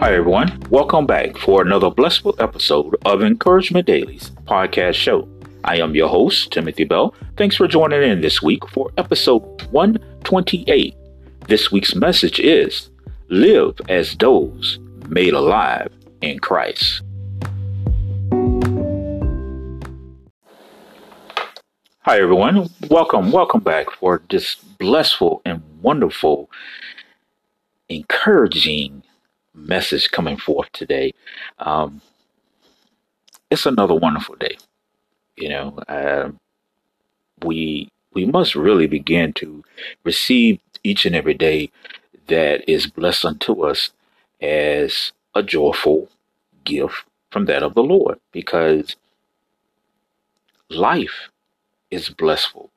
Hi, everyone. Welcome back for another blissful episode of Encouragement Daily's podcast show. I am your host, Timothy Bell. Thanks for joining in this week for episode 128. This week's message is Live as those made alive in Christ. Hi, everyone. Welcome, welcome back for this blissful and wonderful, encouraging message coming forth today. Um, it's another wonderful day. You know, uh, we we must really begin to receive each and every day that is blessed unto us as a joyful gift from that of the Lord, because life is blissful.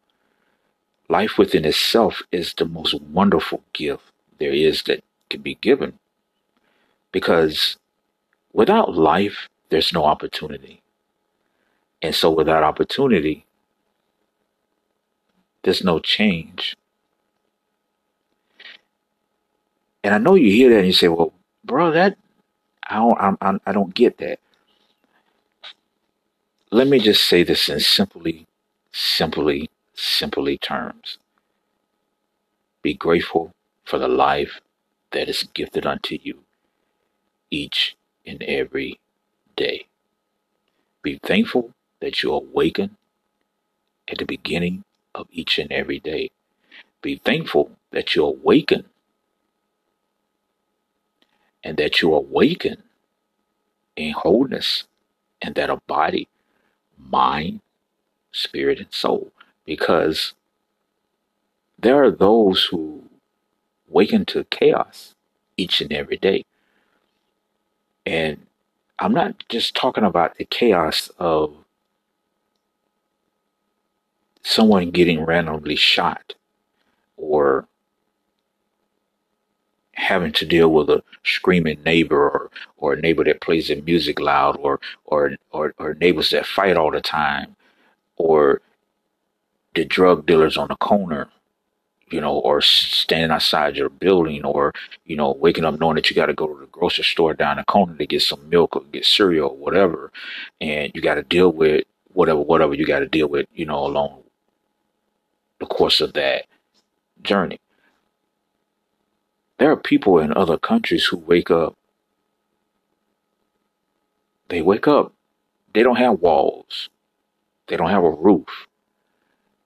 Life within itself is the most wonderful gift there is that can be given because without life, there's no opportunity. And so without opportunity, there's no change. And I know you hear that and you say, well, bro, that, I don't, I'm, I don't get that. Let me just say this in simply, simply, simply terms. Be grateful for the life that is gifted unto you each and every day. Be thankful that you awaken at the beginning of each and every day. Be thankful that you awaken and that you awaken in wholeness and that of body, mind, spirit, and soul. Because there are those who awaken to chaos each and every day. And I'm not just talking about the chaos of someone getting randomly shot or having to deal with a screaming neighbor or, or a neighbor that plays the music loud or, or, or, or neighbors that fight all the time or the drug dealers on the corner you know, or standing outside your building, or you know, waking up knowing that you got to go to the grocery store down the corner to get some milk or get cereal or whatever, and you got to deal with whatever, whatever you got to deal with, you know, along the course of that journey. There are people in other countries who wake up. They wake up. They don't have walls. They don't have a roof.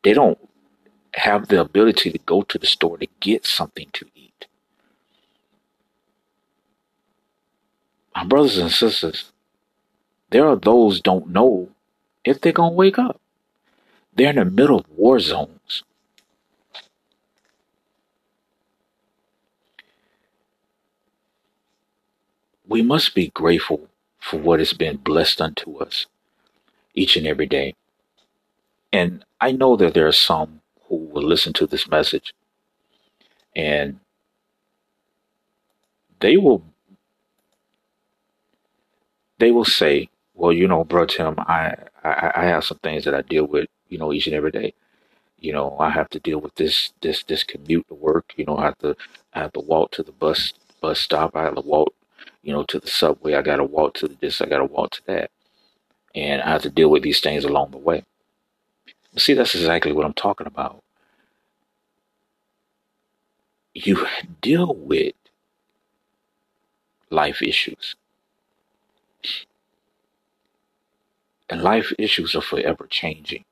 They don't have the ability to go to the store to get something to eat. My brothers and sisters, there are those don't know if they're going to wake up. They're in the middle of war zones. We must be grateful for what has been blessed unto us each and every day. And I know that there are some who will listen to this message and they will they will say, well, you know, bro Tim, I, I, I have some things that I deal with, you know, each and every day. You know, I have to deal with this this this commute to work. You know, I have to I have to walk to the bus bus stop. I have to walk, you know, to the subway. I got to walk to this. I got to walk to that, and I have to deal with these things along the way. See, that's exactly what I'm talking about. You deal with life issues. And life issues are forever changing.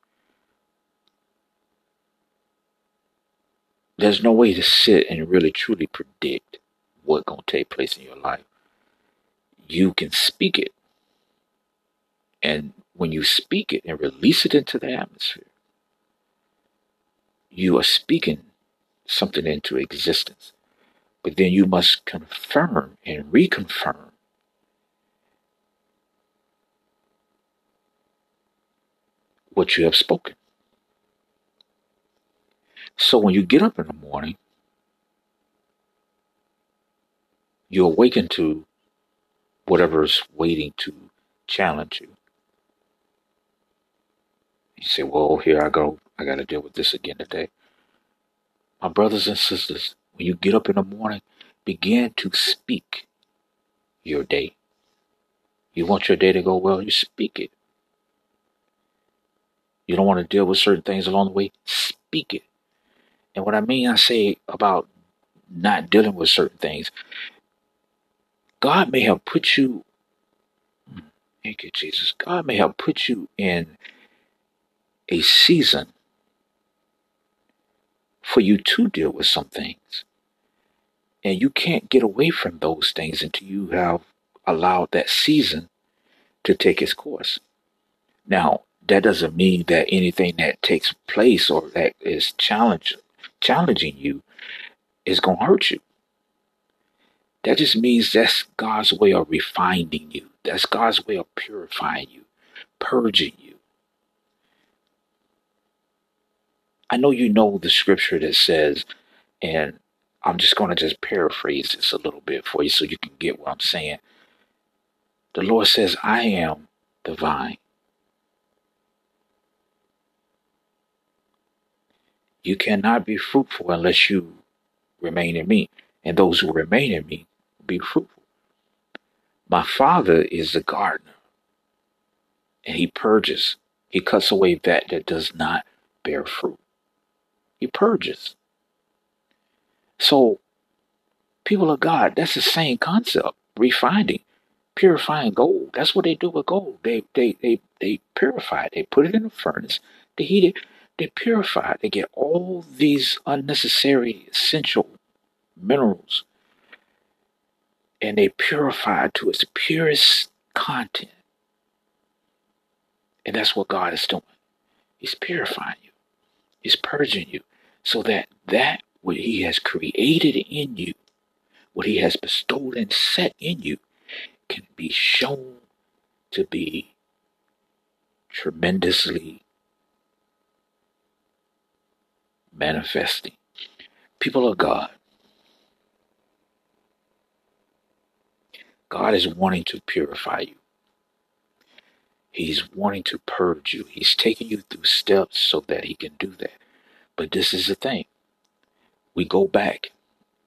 There's no way to sit and really truly predict what's going to take place in your life. You can speak it. And when you speak it and release it into the atmosphere, you are speaking something into existence. But then you must confirm and reconfirm what you have spoken. So when you get up in the morning, you awaken to whatever is waiting to challenge you. You say, Well, oh, here I go. I got to deal with this again today. My brothers and sisters, when you get up in the morning, begin to speak your day. You want your day to go well, you speak it. You don't want to deal with certain things along the way, speak it. And what I mean, I say about not dealing with certain things, God may have put you, hmm, thank you, Jesus, God may have put you in a season for you to deal with some things. And you can't get away from those things until you have allowed that season to take its course. Now, that doesn't mean that anything that takes place or that is challenging you is going to hurt you. That just means that's God's way of refining you. That's God's way of purifying you, purging you. I know you know the scripture that says, and I'm just going to just paraphrase this a little bit for you so you can get what I'm saying. The Lord says, I am the vine. You cannot be fruitful unless you remain in me, and those who remain in me be fruitful. My Father is the gardener, and He purges, He cuts away that that does not bear fruit. He purges. So, people of God, that's the same concept. Refining, purifying gold. That's what they do with gold. They they they they purify it. They put it in a furnace. They heat it. They purify it. They get all these unnecessary essential minerals, and they purify it to its purest content. And that's what God is doing. He's purifying you. He's purging you so that that what he has created in you, what he has bestowed and set in you, can be shown to be tremendously manifesting. People of God, God is wanting to purify you. He's wanting to purge you. He's taking you through steps so that he can do that. But this is the thing. We go back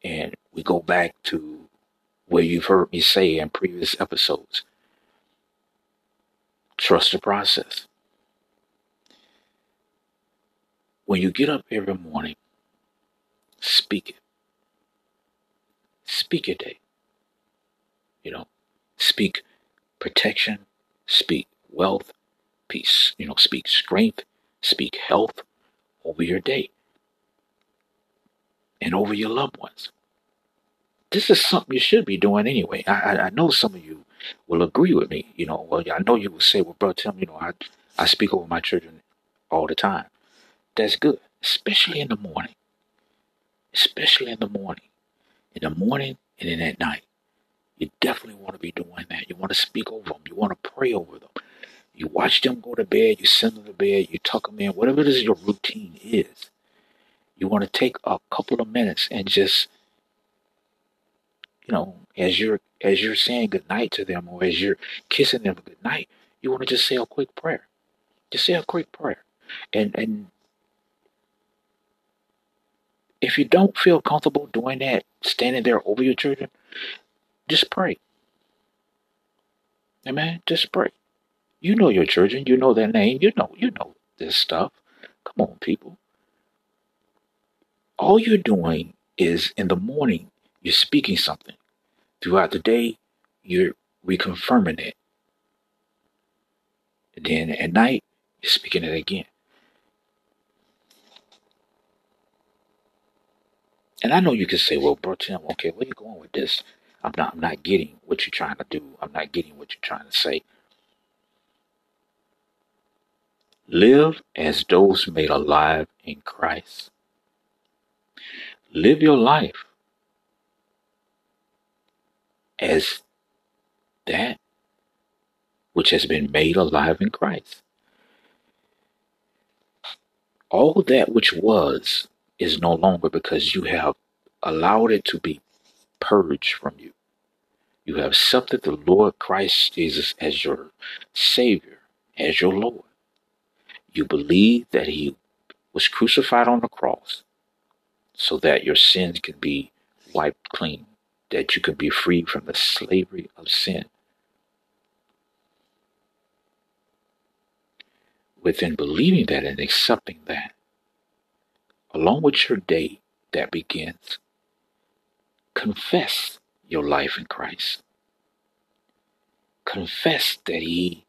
and we go back to where you've heard me say in previous episodes. Trust the process. When you get up every morning, speak it. Speak your day. You know, speak protection, speak wealth, peace, you know, speak strength, speak health over your day and over your loved ones. This is something you should be doing anyway. I, I, know some of you will agree with me. You know, well, I know you will say, well, bro, Tim, you know, I, I speak over my children all the time. That's good, especially in the morning. Especially in the morning. In the morning and then at night. You definitely want to be doing that. You want to speak over them. You want to pray over them. You watch them go to bed. You send them to bed. You tuck them in. Whatever it is your routine is. You want to take a couple of minutes and just, you know, as you're as you're saying good night to them or as you're kissing them good night, you want to just say a quick prayer. Just say a quick prayer. And and if you don't feel comfortable doing that, standing there over your children, just pray. Amen. Just pray. You know your children. You know their name. You know you know this stuff. Come on, people. All you're doing is in the morning you're speaking something. Throughout the day, you're reconfirming it. And then at night, you're speaking it again. And I know you can say, well, bro, Tim, okay, where you going with this? I'm not I'm not getting what you're trying to do. I'm not getting what you're trying to say. Live as those made alive in Christ. Live your life as that which has been made alive in Christ. All that which was is no longer because you have allowed it to be purged from you. You have accepted the Lord Christ Jesus as your Savior, as your Lord. You believe that He was crucified on the cross so that your sins can be wiped clean that you can be freed from the slavery of sin. Within believing that and accepting that, along with your day that begins, confess your life in Christ. Confess that He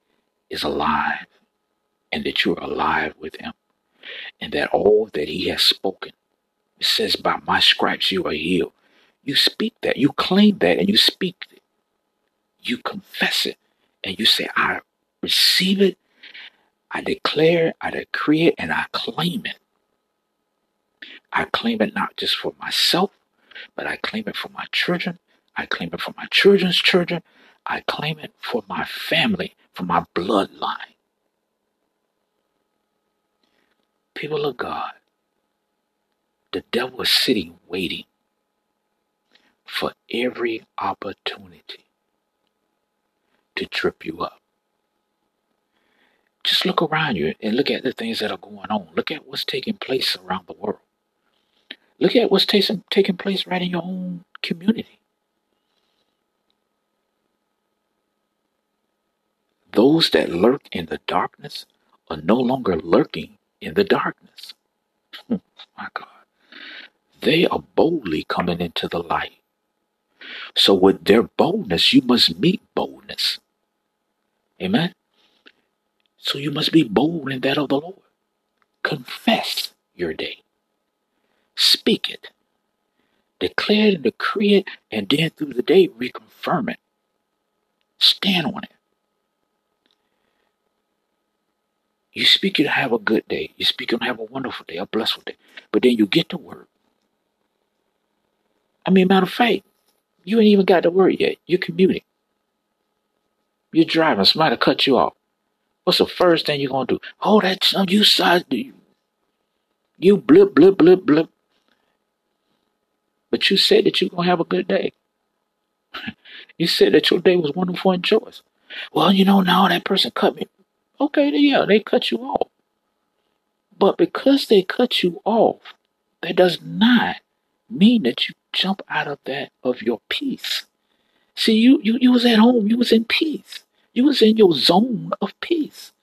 is alive and that you're alive with Him and that all that He has spoken, it says, By my stripes you are healed. You speak that, you claim that, and you speak it. You confess it, and you say, I receive it, I declare, I decree it, and I claim it. I claim it not just for myself, but I claim it for my children. I claim it for my children's children. I claim it for my family, for my bloodline. People of God, the devil is sitting waiting for every opportunity to trip you up. Just look around you and look at the things that are going on. Look at what's taking place around the world. Look at what's taking taking place right in your own community. Those that lurk in the darkness are no longer lurking in the darkness. Hmm, my God. They are boldly coming into the light. So, with their boldness, you must meet boldness. Amen. So, you must be bold in that of the Lord. Confess your day, speak it, declare it and decree it, and then through the day, reconfirm it. Stand on it. You speak it, have a good day. You speak it, have a wonderful day, a blessed day. But then you get to work. I mean, matter of fact, you ain't even got to work yet. You're commuting. You're driving. Somebody cut you off. What's the first thing you're gonna do? Oh, that's on you side. You blip, blip, blip, blip. But you said that you're gonna have a good day. you said that your day was wonderful and joyous. Well, you know, now that person cut me. Okay, yeah, they cut you off. But because they cut you off, that does not mean that you jump out of that of your peace. See, you you you was at home, you was in peace. You was in your zone of peace.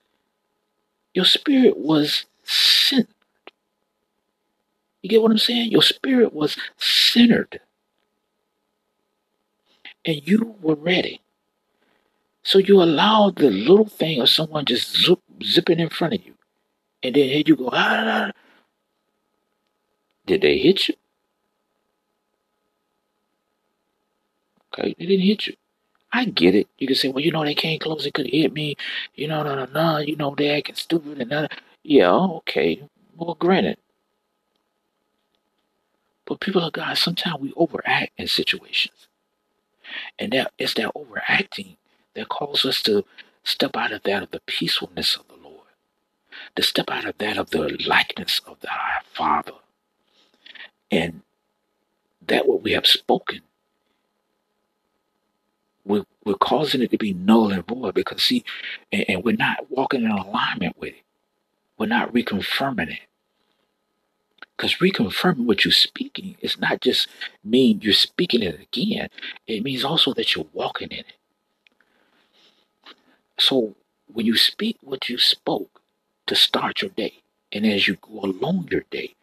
Your spirit was centered. You get what I'm saying? Your spirit was centered. And you were ready. So you allow the little thing of someone just zip, zipping in front of you. And then here you go, ah, did they hit you? Okay, they didn't hit you. I get it. You can say, well, you know, they came close, they could hit me. You know, no, no, no, you know, they acting stupid and that. Yeah, okay. Well, granted. But people of God, sometimes we overact in situations. And that it's that overacting that calls us to step out of that of the peacefulness of the Lord, to step out of that of the likeness of the, our Father. And that what we have spoken we're, we're causing it to be null and void because see, and, and we're not walking in alignment with it. We're not reconfirming it. Because reconfirming what you're speaking is not just mean you're speaking it again. It means also that you're walking in it. So when you speak what you spoke to start your day, and as you go along your day,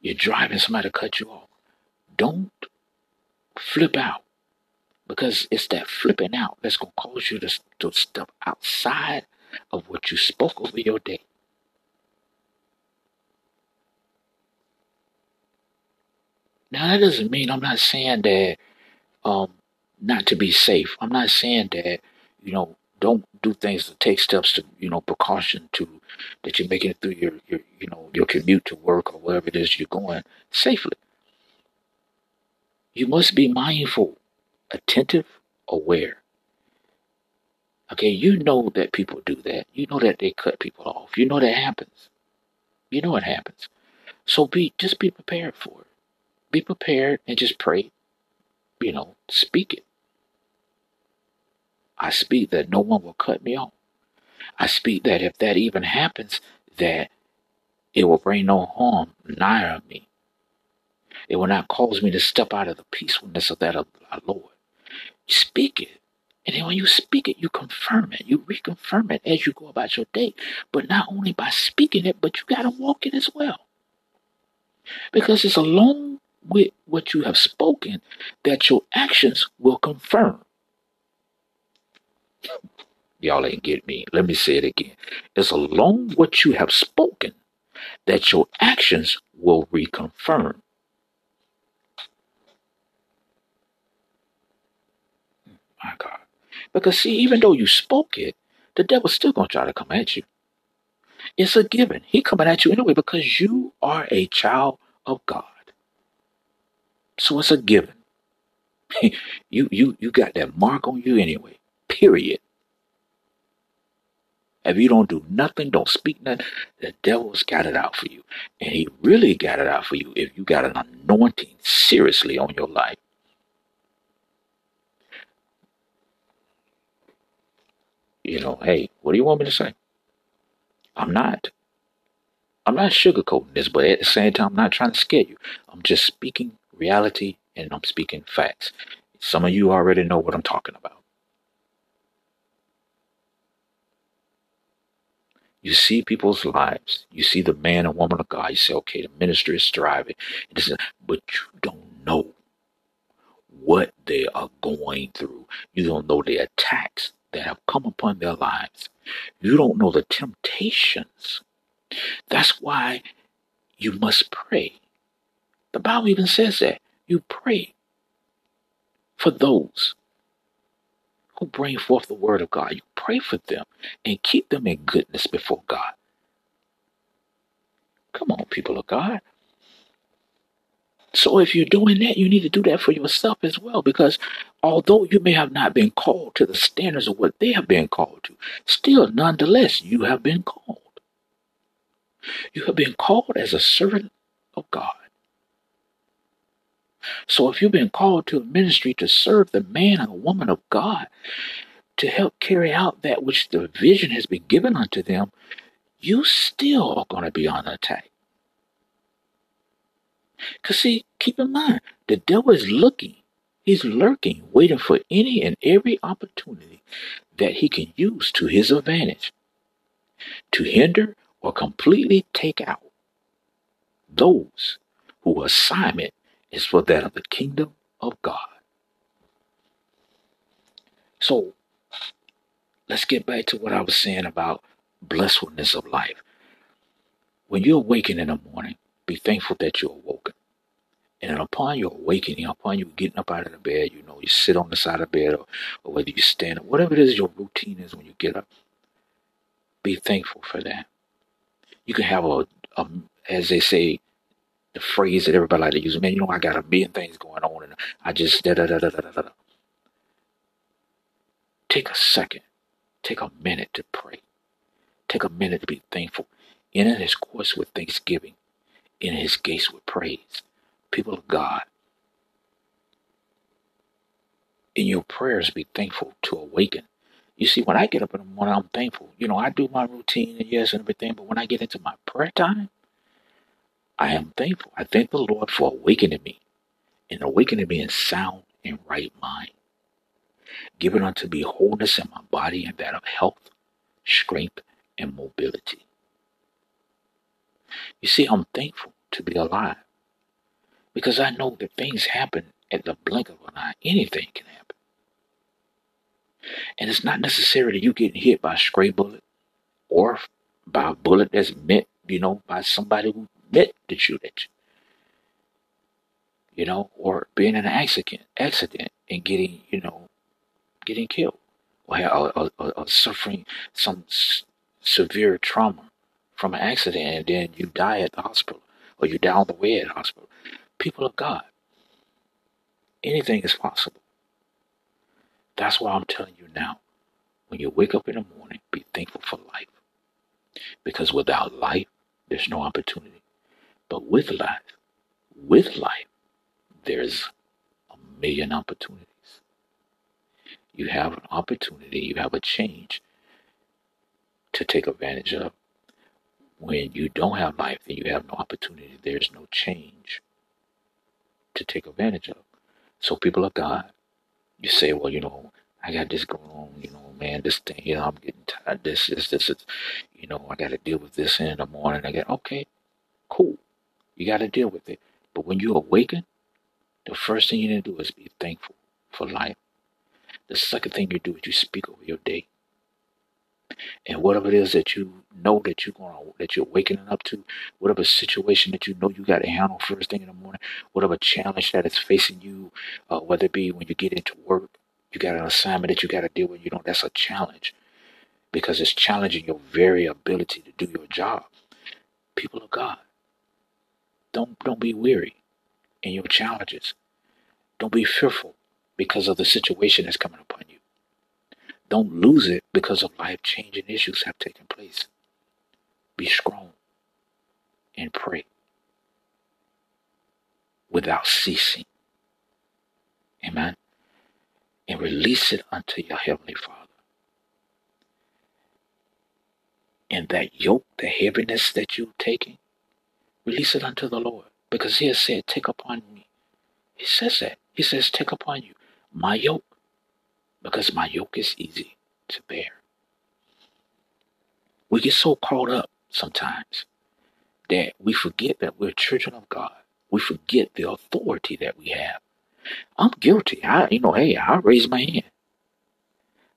you're driving somebody to cut you off. Don't flip out because it's that flipping out that's going to cause you to, to step outside of what you spoke over your day. Now, that doesn't mean I'm not saying that um, not to be safe. I'm not saying that, you know, don't do things to take steps to, you know, precaution to that you're making it through your, your, you know, your commute to work or wherever it is you're going safely. You must be mindful attentive, aware. Okay, you know that people do that. You know that they cut people off. You know that happens. You know it happens. So be just be prepared for it. Be prepared and just pray. You know, speak it. I speak that no one will cut me off. I speak that if that even happens, that it will bring no harm nigh of me. It will not cause me to step out of the peacefulness of that of our Lord. Speak it. And then when you speak it, you confirm it. You reconfirm it as you go about your day. But not only by speaking it, but you got to walk it as well. Because it's along with what you have spoken that your actions will confirm. Y'all ain't get me. Let me say it again. It's along what you have spoken that your actions will reconfirm. My God. Because see, even though you spoke it, the devil's still gonna try to come at you. It's a given. He coming at you anyway because you are a child of God. So it's a given. you you you got that mark on you anyway. Period. If you don't do nothing, don't speak nothing, the devil's got it out for you. And he really got it out for you if you got an anointing seriously on your life. You know, hey, what do you want me to say? I'm not. I'm not sugarcoating this, but at the same time, I'm not trying to scare you. I'm just speaking reality and I'm speaking facts. Some of you already know what I'm talking about. You see people's lives. You see the man and woman of God. You say, okay, the ministry is striving. But you don't know what they are going through. You don't know the attacks that have come upon their lives. You don't know the temptations. That's why you must pray. The Bible even says that. You pray for those who bring forth the word of God. You pray for them and keep them in goodness before God. Come on, people of God. So if you're doing that, you need to do that for yourself as well, because although you may have not been called to the standards of what they have been called to, still, nonetheless, you have been called. You have been called as a servant of God. So if you've been called to a ministry to serve the man and the woman of God, to help carry out that which the vision has been given unto them, you still are going to be on attack. Because, see, keep in mind, the devil is looking, he's lurking, waiting for any and every opportunity that he can use to his advantage to hinder or completely take out those whose assignment is for that of the kingdom of God. So, let's get back to what I was saying about blessedness of life. When you awaken in the morning, be thankful that you're awoken. And upon your awakening, upon you getting up out of the bed, you know, you sit on the side of the bed or, or whether you stand up, whatever it is your routine is when you get up, be thankful for that. You can have a, a as they say, the phrase that everybody like to use, man, you know, I got a million things going on and I just da da da da da da. Take a second, take a minute to pray. Take a minute to be thankful. Enter his course with thanksgiving, in his gates with praise people of God, in your prayers, be thankful to awaken. You see, when I get up in the morning, I'm thankful. You know, I do my routine and yes and everything, but when I get into my prayer time, I am thankful. I thank the Lord for awakening me and awakening me in sound and right mind, giving unto me wholeness in my body and that of health, strength, and mobility. You see, I'm thankful to be alive because I know that things happen at the blink of an eye. Anything can happen. And it's not necessarily you getting hit by a stray bullet or by a bullet that's meant, you know, by somebody who meant to shoot at you. You know, or being in an accident, accident and getting, you know, getting killed, or, or, or, or suffering some s- severe trauma from an accident, and then you die at the hospital, or you die on the way at the hospital people of God. Anything is possible. That's why I'm telling you now. When you wake up in the morning, be thankful for life. Because without life, there's no opportunity. But with life, with life, there's a million opportunities. You have an opportunity, you have a change to take advantage of. When you don't have life, then you have no opportunity. There's no change. to take advantage of. So people of God, you say, well, you know, I got this going on, you know, man, this thing, you know, I'm getting tired. This, this, this, is, you know, I got to deal with this in the morning. I got, okay, cool. You got to deal with it. But when you awaken, the first thing you need to do is be thankful for life. The second thing you do is you speak over your day. And whatever it is that you know that you're going that you're waking up to, whatever situation that you know you got to handle first thing in the morning, whatever challenge that is facing you, uh, whether it be when you get into work, you got an assignment that you got to deal with. You know that's a challenge because it's challenging your very ability to do your job. People of God, don't don't be weary in your challenges. Don't be fearful because of the situation that's coming upon you. Don't lose it because of life changing issues have taken place. Be strong and pray without ceasing. Amen. And release it unto your Heavenly Father. And that yoke, the heaviness that you're taking, release it unto the Lord. Because He has said, Take upon me. He says that. He says, Take upon you my yoke because my yoke is easy to bear. We get so caught up sometimes that we forget that we're children of God. We forget the authority that we have. I'm guilty. I, you know, hey, I raise my hand.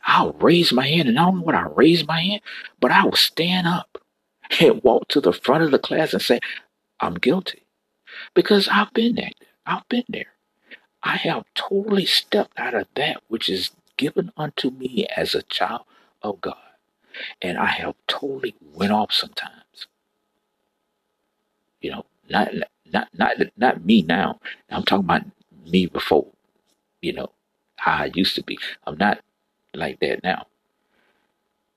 I'll raise my hand, and I don't know what I raise my hand, but I will stand up and walk to the front of the class and say, I'm guilty. Because I've been there. I've been there. I have totally stepped out of that which is given unto me as a child of God. And I have totally went off sometimes. You know, not not not not me now. I'm talking about me before. You know, how I used to be. I'm not like that now.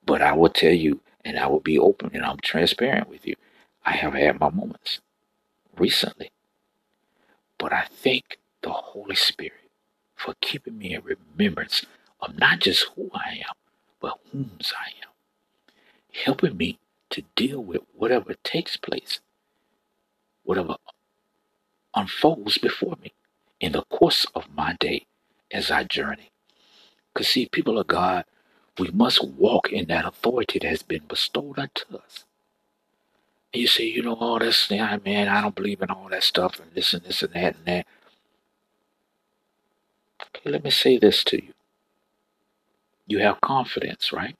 But I will tell you, and I will be open and I'm transparent with you. I have had my moments recently. But I thank the Holy Spirit for keeping me in remembrance of not just who I am, but whom's I am. Helping me to deal with whatever takes place, whatever unfolds before me in the course of my day as I journey. Because, see, people of God, we must walk in that authority that has been bestowed unto us. You say, you know, all this, man, I don't believe in all that stuff and this and this and that and that. Okay, let me say this to you. You have confidence, right?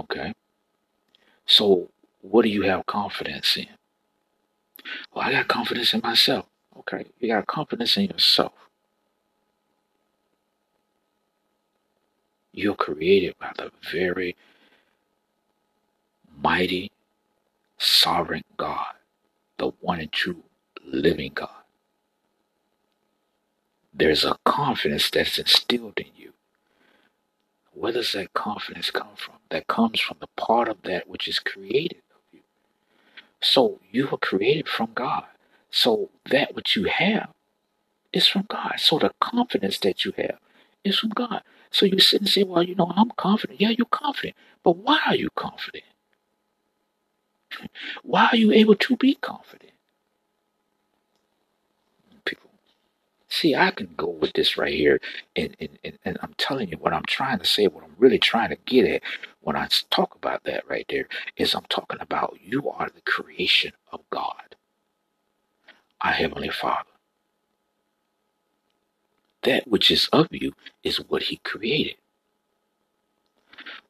Okay. So, what do you have confidence in? Well, I got confidence in myself. Okay, you got confidence in yourself. You're created by the very mighty, sovereign God, the one and true living God there's a confidence that's instilled in you. Where does that confidence come from? That comes from the part of that which is created of you. So you were created from God. So that which you have is from God. So the confidence that you have is from God. So you sit and say, Well, you know, I'm confident. Yeah, you're confident. But why are you confident? Why are you able to be confident? People, See, I can go with this right here, and, and, and, and, I'm telling you what I'm trying to say, what I'm really trying to get at when I talk about that right there is I'm talking about you are the creation of God, our Heavenly Father. That which is of you is what He created.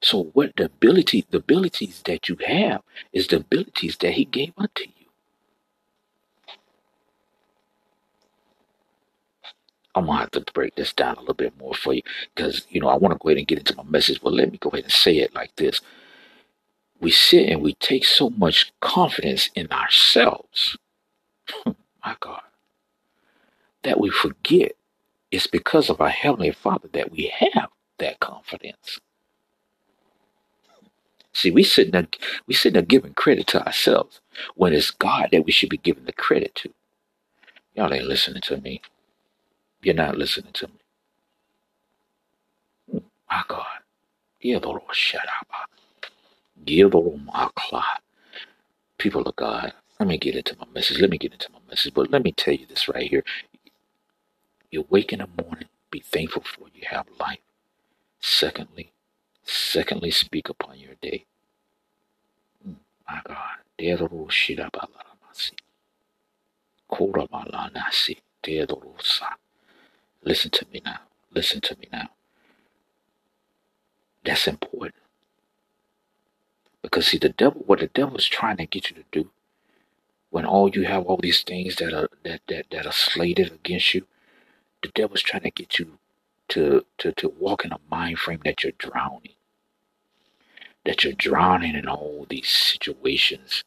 So what the ability, the abilities that you have is the abilities that He gave unto you. I'm gonna have to break this down a little bit more for you because you know I want to go ahead and get into my message, but let me go ahead and say it like this. We sit and we take so much confidence in ourselves, my God, that we forget it's because of our Heavenly Father that we have that confidence. See, we sitting there, we sitting there giving credit to ourselves when it's God that we should be giving the credit to. Y'all ain't listening to me. You're not listening to me. Oh, my God. People of God, let me get into my message. Let me get into my message. But let me tell you this right here. You wake in the morning, be thankful for you have life. Secondly, secondly, speak upon your day. Mm, my God. Listen to me now. Listen to me now. That's important. Because see the devil what the devil is trying to get you to do when all you have all these things that are that that, that are slated against you, the devil's trying to get you to to to walk in a mind frame that you're drowning. That you're drowning in all these situations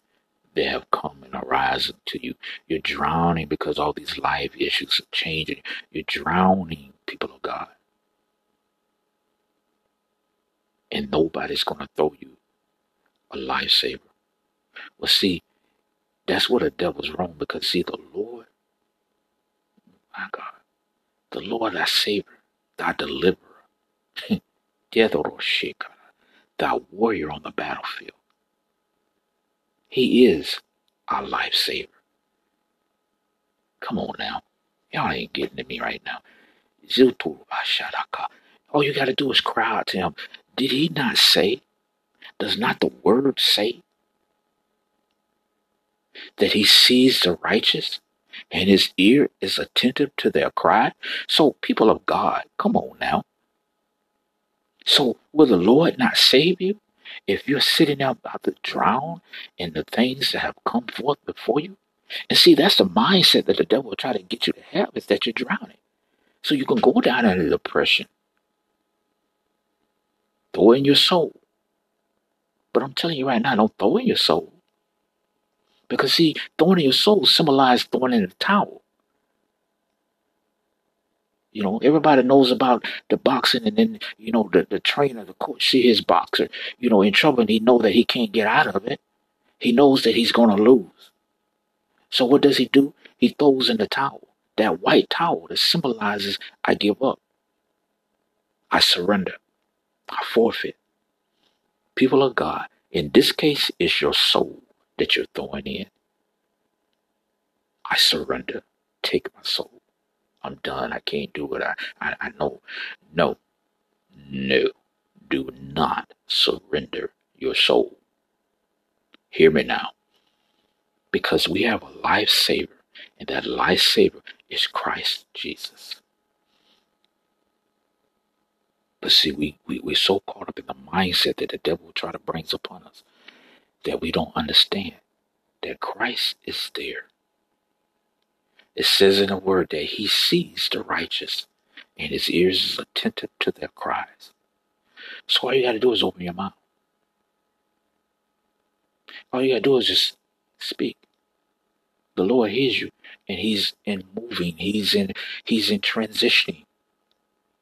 that have come and arisen to you. You're drowning because all these life issues are changing. You're drowning, people of God. And nobody's going to throw you a lifesaver. Well, see, that's where the devil's wrong because, see, the Lord, my God, the Lord, our Savior, thy deliverer, thy warrior on the battlefield. He is our lifesaver. Come on now. Y'all ain't getting to me right now. All you got to do is cry out to him. Did he not say? Does not the word say that he sees the righteous and his ear is attentive to their cry? So, people of God, come on now. So, will the Lord not save you? if you're sitting there about to drown in the things that have come forth before you. And see, that's the mindset that the devil will try to get you to have is that you're drowning. So you can go down into depression. Throw in your soul. But I'm telling you right now, don't throw in your soul. Because see, throwing in your soul symbolizes throwing in the towel. You know, everybody knows about the boxing, and then you know the the trainer, the coach, see his boxer, you know, in trouble, and he know that he can't get out of it. He knows that he's gonna lose. So what does he do? He throws in the towel, that white towel that symbolizes I give up, I surrender, I forfeit. People of God, in this case, it's your soul that you're throwing in. I surrender. Take my soul. I'm done. I can't do it. I, I, I know. No, no. Do not surrender your soul. Hear me now. Because we have a lifesaver, and that lifesaver is Christ Jesus. But see, we, we, we're so caught up in the mindset that the devil try to bring upon us that we don't understand that Christ is there it says in the word that he sees the righteous and his ears is attentive to their cries. So all you got to do is open your mouth. All you got to do is just speak. The Lord hears you and he's in moving. He's in he's in transitioning.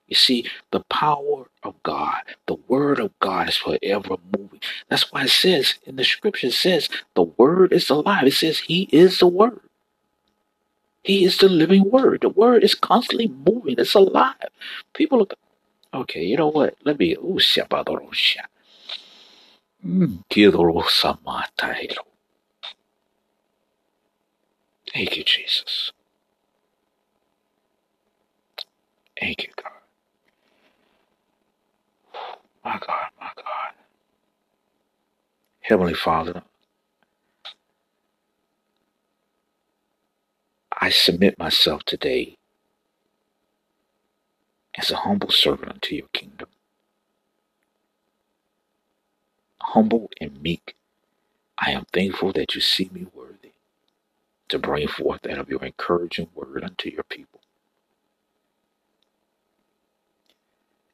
You see, the power of God, the word of God is forever moving. That's why it says in the scripture, it says the word is alive. It says he is the word. He is the living word. The word is constantly moving. It's alive. People. Okay, you know what? Let me. Mm, Thank you, Jesus. Thank you, God. My God, my God. Heavenly Father, I submit myself today as a humble servant unto your kingdom. Humble and meek, I am thankful that you see me worthy to bring forth that of your encouraging word unto your people.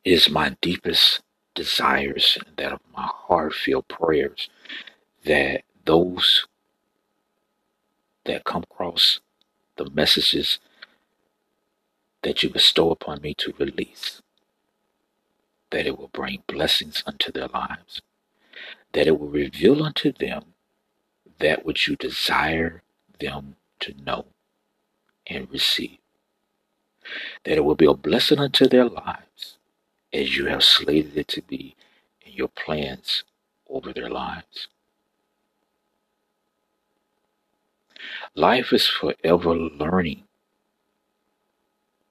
It is my deepest desires and that of my heartfelt prayers that those that come across the messages that you bestow upon me to release, that it will bring blessings unto their lives, that it will reveal unto them that which you desire them to know and receive, that it will be a blessing unto their lives as you have slated it to be in your plans over their lives. Life is forever learning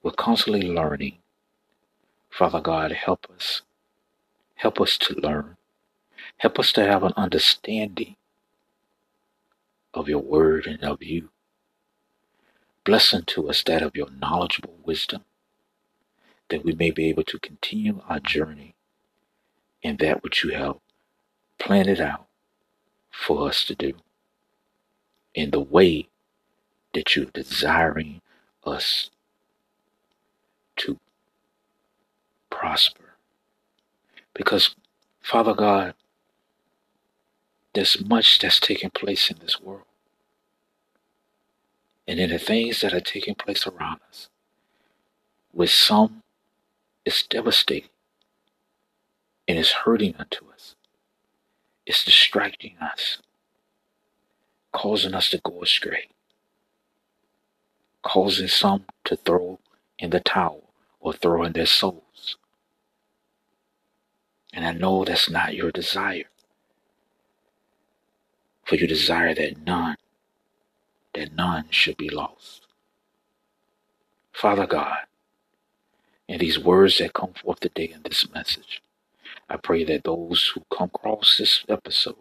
We're constantly learning. Father God, help us. Help us to learn. Help us to have an understanding of your word and of you. Bless unto us that of your knowledgeable wisdom, that we may be able to continue our journey in that which you have planned out for us to do, in the way that you're desiring us to prosper. Because, Father God, there's much that's taking place in this world. And in the things that are taking place around us, with some, it's devastating and it's hurting unto us. It's distracting us, causing us to go astray, causing some to throw in the towel or throw in their souls. And I know that's not your desire. For you desire that none, that none should be lost. Father God, in these words that come forth today in this message, I pray that those who come across this episode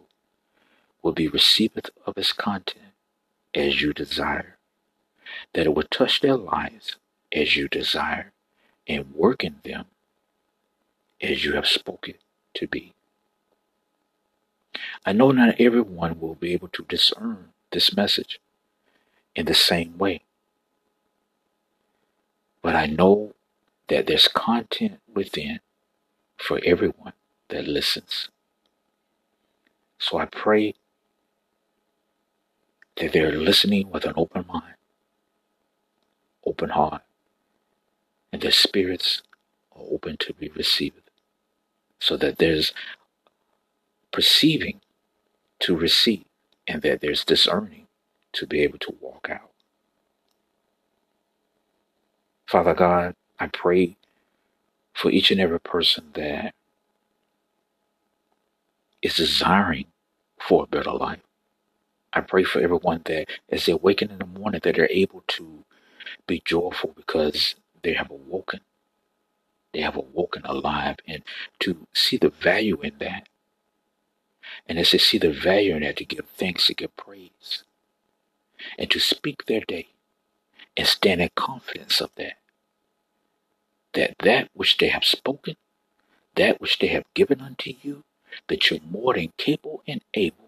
will be receivers of its content as you desire, that it will touch their lives as you desire, and work in them as you have spoken to be. I know not everyone will be able to discern this message in the same way, but I know that there's content within for everyone that listens. So I pray that they're listening with an open mind, open heart, and their spirits are open to be received, so that there's perceiving to receive, and that there's discerning to be able to walk out. Father God, I pray for each and every person that is desiring for a better life. I pray for everyone that as they awaken in the morning that they're able to be joyful because they have awoken. They have awoken alive and to see the value in that. And as they see the value in that, to give thanks, to give praise, and to speak their day and stand in confidence of that that that which they have spoken, that which they have given unto you, that you're more than capable and able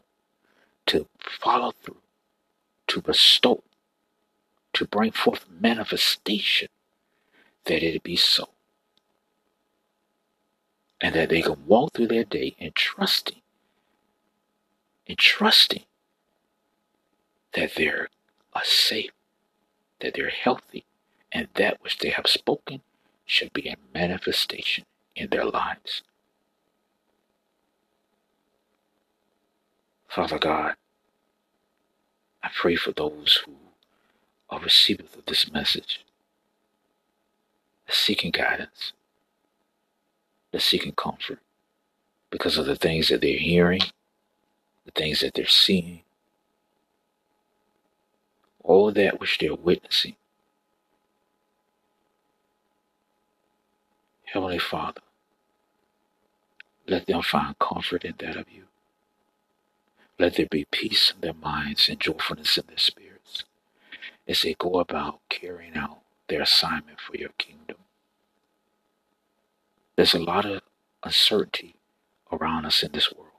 to follow through, to bestow, to bring forth manifestation, that it be so. And that they can walk through their day in trusting, in trusting that they're safe, that they're healthy, and that which they have spoken should be a manifestation in their lives. Father God, I pray for those who are receivers of this message, seeking guidance, they're seeking comfort because of the things that they're hearing, the things that they're seeing, all that which they're witnessing. Heavenly Father, let them find comfort in that of you. Let there be peace in their minds and joyfulness in their spirits as they go about carrying out their assignment for your kingdom. There's a lot of uncertainty around us in this world.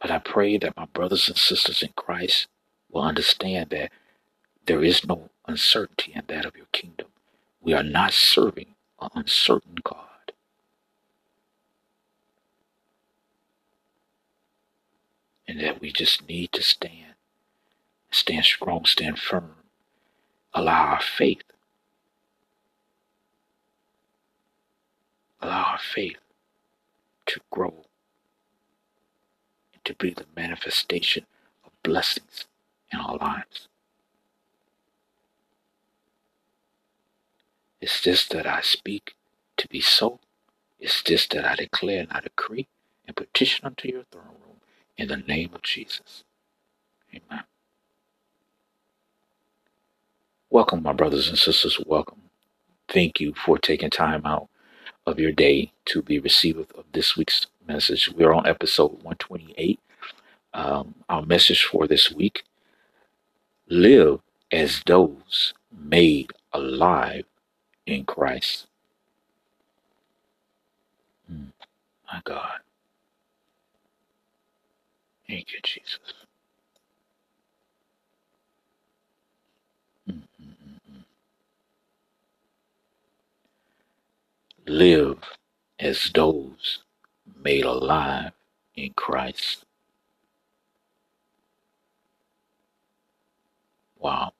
But I pray that my brothers and sisters in Christ will understand that there is no uncertainty in that of your kingdom. We are not serving an uncertain God. And that we just need to stand, stand strong, stand firm, allow our faith, allow our faith to grow and to be the manifestation of blessings in our lives. Is this that I speak to be so? Is this that I declare and I decree and petition unto your throne room in the name of Jesus? Amen. Welcome, my brothers and sisters. Welcome. Thank you for taking time out of your day to be receivers of this week's message. We're on episode 128. Um, our message for this week live as those made alive in Christ. Mm, my God. Thank you, Jesus. Mm, mm, mm. Live as those made alive in Christ. Wow.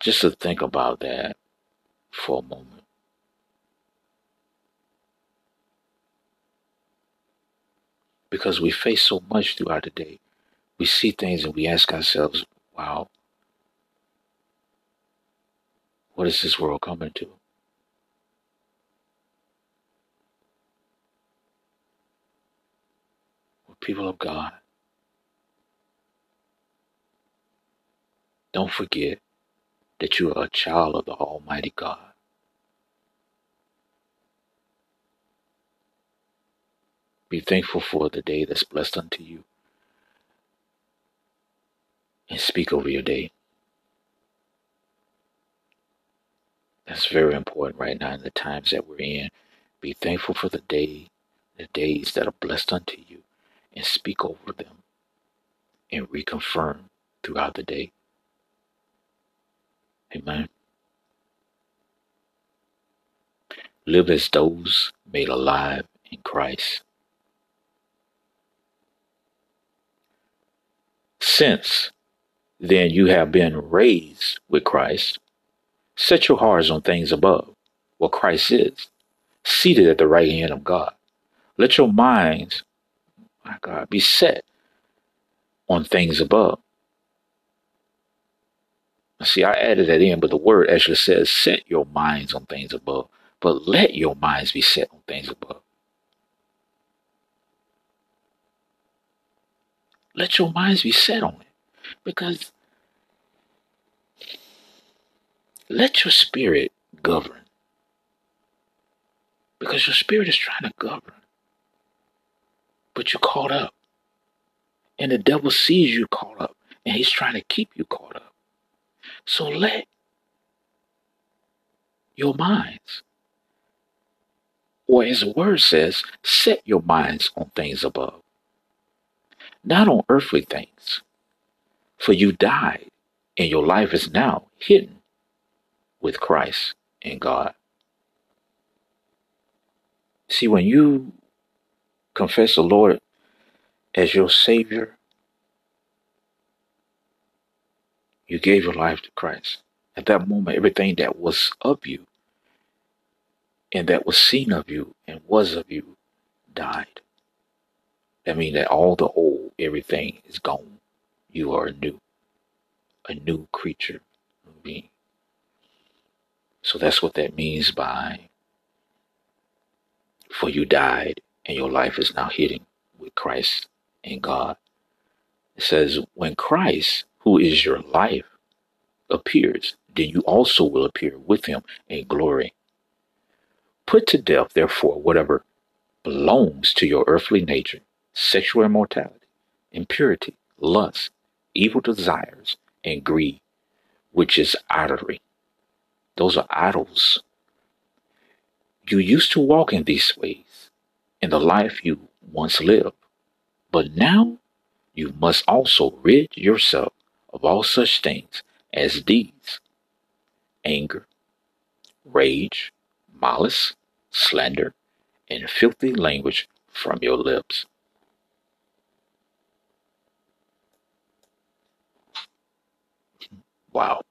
Just to think about that for a moment. Because we face so much throughout the day. We see things and we ask ourselves, wow, what is this world coming to? Well, people of God, don't forget that you are a child of the Almighty God. Be thankful for the day that's blessed unto you and speak over your day. That's very important right now in the times that we're in. Be thankful for the day, the days that are blessed unto you, and speak over them and reconfirm throughout the day. Amen. Live as those made alive in Christ. Since then you have been raised with Christ, set your hearts on things above, where Christ is, seated at the right hand of God. Let your minds, my God, be set on things above. See, I added that in, but the word actually says, set your minds on things above, but let your minds be set on things above. Let your minds be set on it. Because let your spirit govern. Because your spirit is trying to govern, but you're caught up. And the devil sees you caught up. And he's trying to keep you caught up. So let your minds, or as the word says, set your minds on things above not on earthly things. For you died, and your life is now hidden with Christ in God. See, when you confess the Lord as your Savior, you gave your life to Christ. At that moment, everything that was of you and that was seen of you and was of you died. That means that all the old, everything is gone. You are new, a new creature, being. So that's what that means by for you died and your life is now hidden with Christ and God. It says, when Christ, who is your life, appears, then you also will appear with him in glory. Put to death, therefore, whatever belongs to your earthly nature sexual immorality, impurity, lust, evil desires, and greed, which is idolatry. Those are idols. You used to walk in these ways in the life you once lived, but now you must also rid yourself of all such things as these anger, rage, malice, slander, and filthy language from your lips. Wow.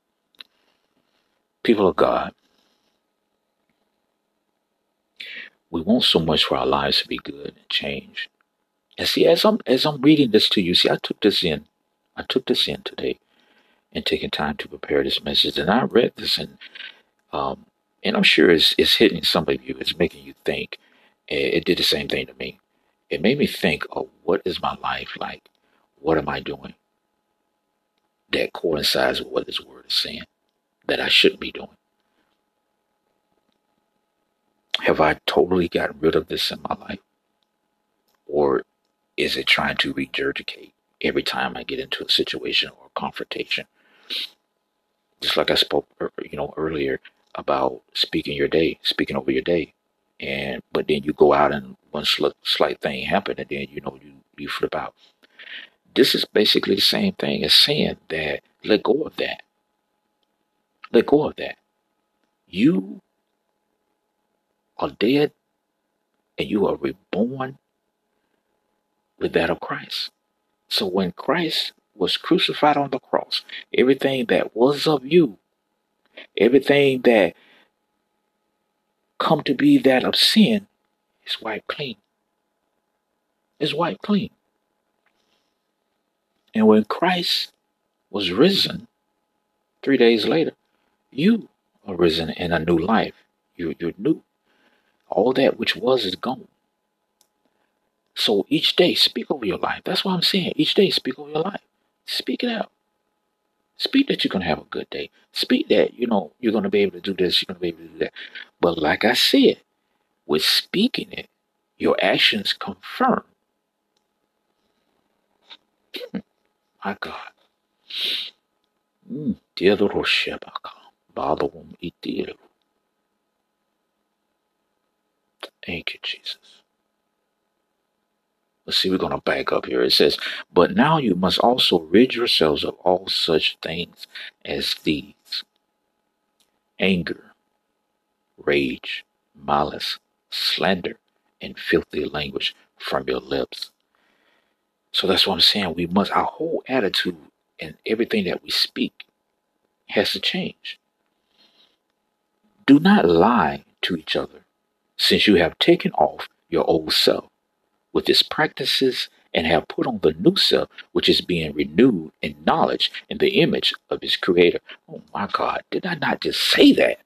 People of God, we want so much for our lives to be good and change. And see, as I'm as I'm reading this to you, see, I took this in. I took this in today and taking time to prepare this message. And I read this and um and I'm sure it's it's hitting some of you, it's making you think. It did the same thing to me. It made me think of what is my life like? What am I doing? That coincides with what this word is saying. that I shouldn't be doing? Have I totally gotten rid of this in my life? Or is it trying to regurgitate every time I get into a situation or a confrontation? Just like I spoke, er, er, you know, earlier about speaking your day, speaking over your day, and but then you go out and one sl- slight thing happen, and then you know you you flip out. This is basically the same thing as saying that let go of that. Let go of that. You are dead and you are reborn with that of Christ. So when Christ was crucified on the cross, everything that was of you, everything that come to be that of sin is wiped clean. Is wiped clean. And when Christ was risen three days later, you are risen in a new life. You, you're new. All that which was is gone. So each day, speak over your life. That's what I'm saying. Each day, speak over your life. Speak it out. Speak that you're going to have a good day. Speak that, you know, you're going to be able to do this, you're going to be able to do that. But like I said, with speaking it, your actions confirm. My God. Mm. Thank you, Jesus. Let's see, we're going to back up here. It says, But now you must also rid yourselves of all such things as these anger, rage, malice, slander, and filthy language from your lips. So that's what I'm saying. We must, our whole attitude and everything that we speak has to change. Do not lie to each other, since you have taken off your old self with its practices and have put on the new self, which is being renewed in knowledge in the image of his creator. Oh my God, did I not just say that?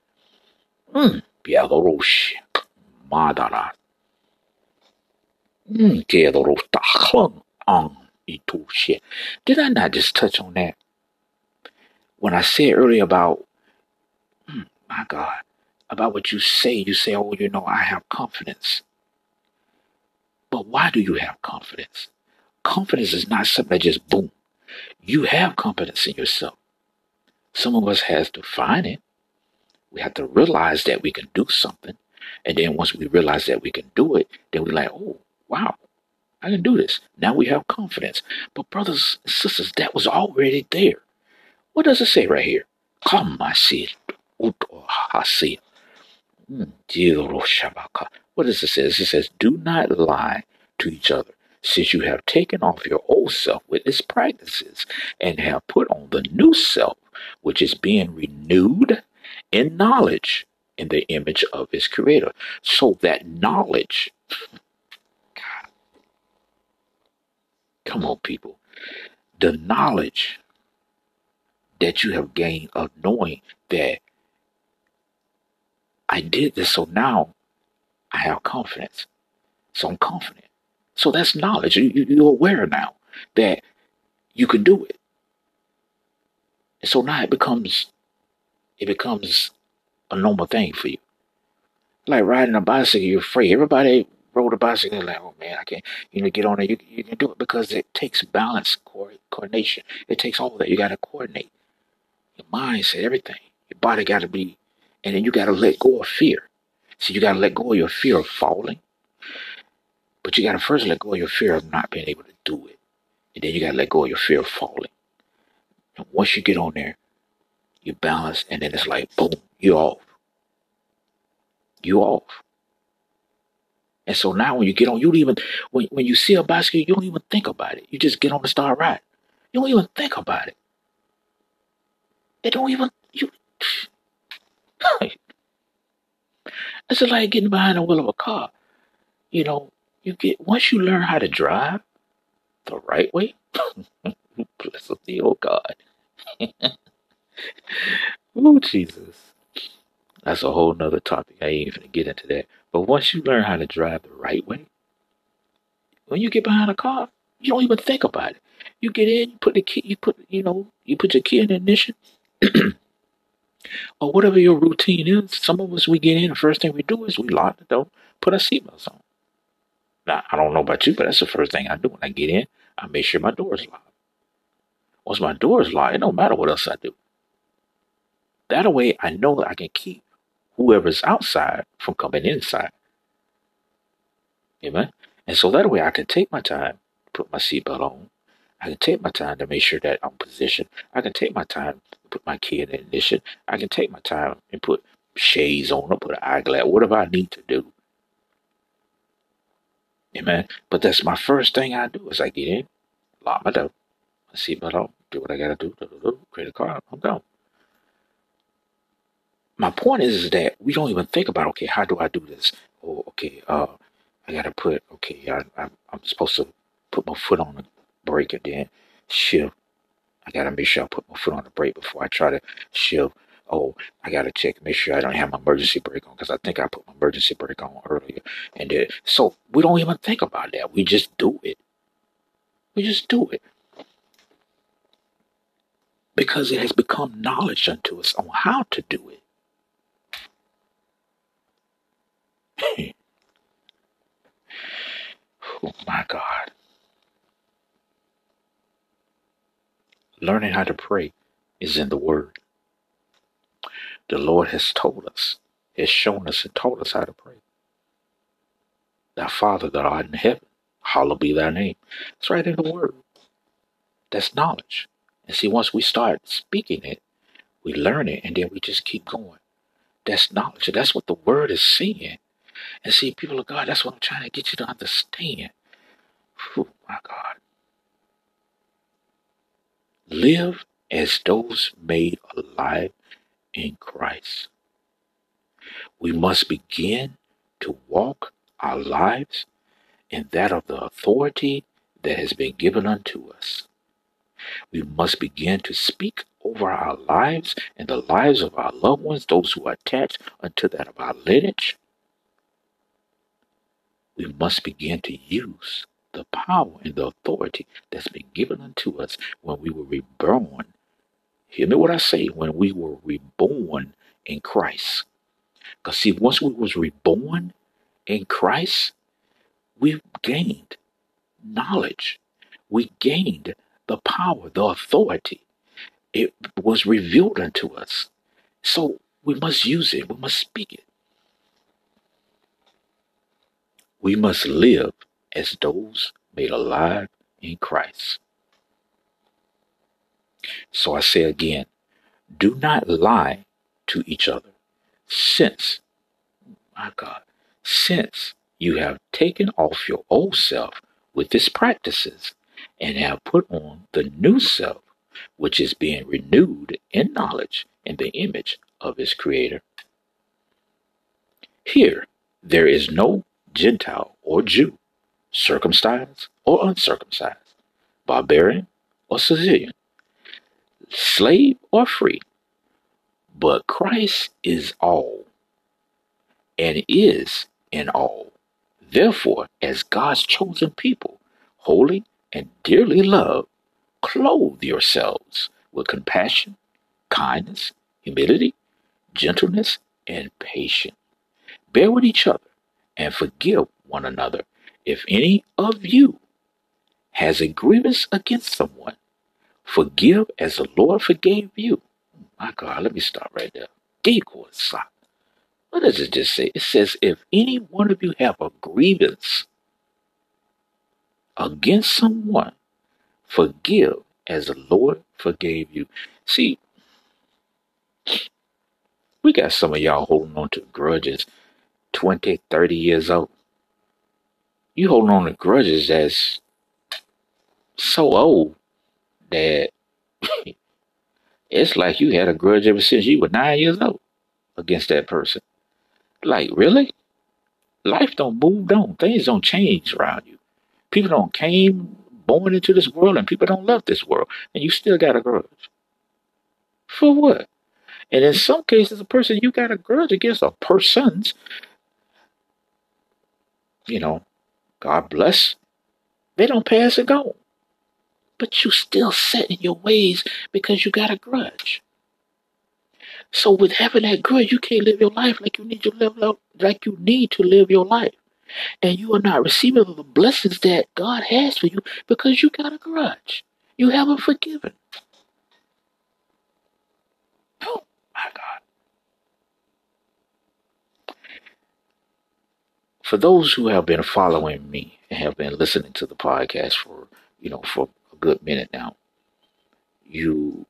Mm, Madara. Mm, Hmm. Did I not just touch on that? When I said earlier about, hmm, my God, about what you say, you say, oh, you know, I have confidence. But why do you have confidence? Confidence is not something that just boom. You have confidence in yourself. Some of us has to find it. We have to realize that we can do something. And then once we realize that we can do it, then we're like, oh, wow, I can do this. Now we have confidence. But brothers and sisters, that was already there. What does it say right here? Come, I see it. Oh, see it. Hmm, what does it say? It says, Do not lie to each other, since you have taken off your old self with its practices and have put on the new self, which is being renewed in knowledge in the image of its creator. So that knowledge, God, come on, people, the knowledge that you have gained of knowing that I did this, so now I have confidence. So I'm confident. So that's knowledge. You, you, are aware now that you can do it. And so now it becomes, it becomes a normal thing for you. Like riding a bicycle, you're afraid. Everybody rode a bicycle, like, oh man, I can't, you know, get on it. You, you can do it because it takes balance, coordination. It takes all that. You got to coordinate your mindset, everything. Your body got to be, and then you got to let go of fear. So you got to let go of your fear of falling. But you got to first let go of your fear of not being able to do it. And then you got to let go of your fear of falling. And once you get on there, you balance, and then it's like, boom, you off. You off. And so now when you get on, you don't even, when, when you see a bicycle, you don't even think about it. You just get on the start ride. You don't even think about it. It don't even, you, It's like getting behind the wheel of a car. You know, you get once you learn how to drive the right way. bless thee, oh God. oh Jesus. That's a whole nother topic. I ain't even gonna get into that. But once you learn how to drive the right way, when you get behind a car, you don't even think about it. You get in, you put the key, you put, you know, you put your key in the ignition, or whatever your routine is. Some of us, we get in, the first thing we do is we lock the door, put our seatbelts on. Now, I don't know about you, but that's the first thing I do when I get in. I make sure my door is locked. Once my door is locked, it don't matter what else I do. That way, I know that I can keep whoever's outside from coming inside. Amen. And so that way, I can take my time, put my seatbelt on. I can take my time to make sure that I'm positioned. I can take my time to put my key in ignition. I can take my time and put shades on or put an eyeglass, whatever I need to do. Amen. But that's my first thing I do is I get in, lock my door, my seatbelt on, do what I gotta do, do, do, do create a car, I'm gone. My point is, is that we don't even think about okay, how do I do this? Or okay, uh, I gotta put okay, I, I, I'm supposed to put my foot on the brake and then shift. I gotta make sure I put my foot on the brake before I try to shift. Oh, I gotta check, make sure I don't have my emergency brake on because I think I put my emergency brake on earlier. And then, so we don't even think about that. We just do it. We just do it because it has become knowledge unto us on how to do it. Oh my God. Learning how to pray is in the Word. The Lord has told us, has shown us, and taught us how to pray. Thy Father that art in heaven, hallowed be thy name. It's right in the Word. That's knowledge. And see, once we start speaking it, we learn it, and then we just keep going. That's knowledge. That's what the Word is saying. And see, people of God, that's what I'm trying to get you to understand. Oh, my God. Live as those made alive in Christ. We must begin to walk our lives in that of the authority that has been given unto us. We must begin to speak over our lives and the lives of our loved ones, those who are attached unto that of our lineage. We must begin to use the power and the authority that's been given unto us when we were reborn. Hear me what I say, when we were reborn in Christ. Because see, once we was reborn in Christ, we gained knowledge. We gained the power, the authority. It was revealed unto us. So we must use it. We must speak it. We must live as those made alive in Christ. So I say again, do not lie to each other, since, my God, since you have taken off your old self with its practices and have put on the new self, which is being renewed in knowledge in the image of its creator. Here, there is no Gentile or Jew, circumcised or uncircumcised, barbarian or Scythian, slave or free, but Christ is all and is in all. Therefore, as God's chosen people, holy and dearly loved, clothe yourselves with compassion, kindness, humility, gentleness, and patience. Bear with each other and forgive one another if any of you has a grievance against someone. Forgive as the Lord forgave you. My God, let me stop right there. What does it just say? It says, if any one of you have a grievance against someone, forgive as the Lord forgave you. See, we got some of y'all holding on to grudges 20, 30 years old. You holding on to grudges that's so old that it's like you had a grudge ever since you were nine years old against that person. Like, really? Life don't move on. Things don't change around you. People don't came born into this world and people don't love this world. And you still got a grudge. For what? And in some cases, a person you got a grudge against a persons, you know, God bless, they don't pass and go. But you still set in your ways because you got a grudge. So with having that grudge, you can't live your life like you need to live like you need to live your life. And you are not receiving the blessings that God has for you because you got a grudge. You haven't forgiven. Oh my God. For those who have been following me and have been listening to the podcast for, you know, for a good minute now, you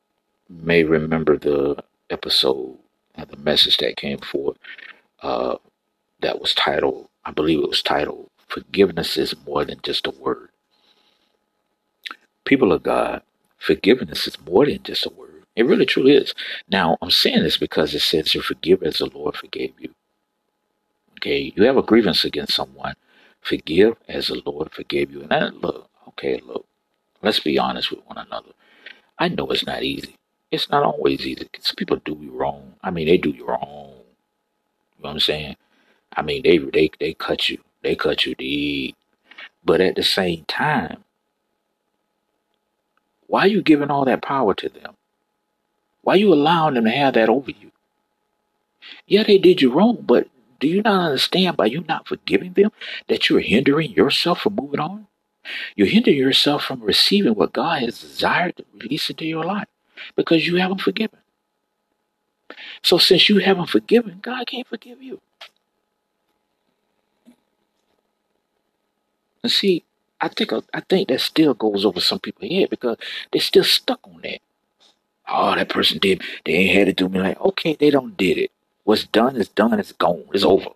may remember the episode and the message that came forth uh, that was titled, I believe it was titled, Forgiveness is More Than Just a Word. People of God, forgiveness is more than just a word. It really truly is. Now, I'm saying this because it says you forgive as the Lord forgave you. Okay, you have a grievance against someone. Forgive as the Lord forgave you. And I, look, okay, look, let's be honest with one another. I know it's not easy. It's not always easy because people do you wrong. I mean, they do you wrong. You know what I'm saying? I mean, they they they cut you. They cut you deep. But at the same time, why are you giving all that power to them? Why are you allowing them to have that over you? Yeah, they did you wrong, but do you not understand by you not forgiving them that you're hindering yourself from moving on? You're hindering yourself from receiving what God has desired to release into your life because you haven't forgiven. So since you haven't forgiven, God can't forgive you. And see, I think I think that still goes over some people's head because they're still stuck on that. Oh, that person did. They ain't had to do me like, okay, they don't did it. What's done is done. It's gone. It's over. You know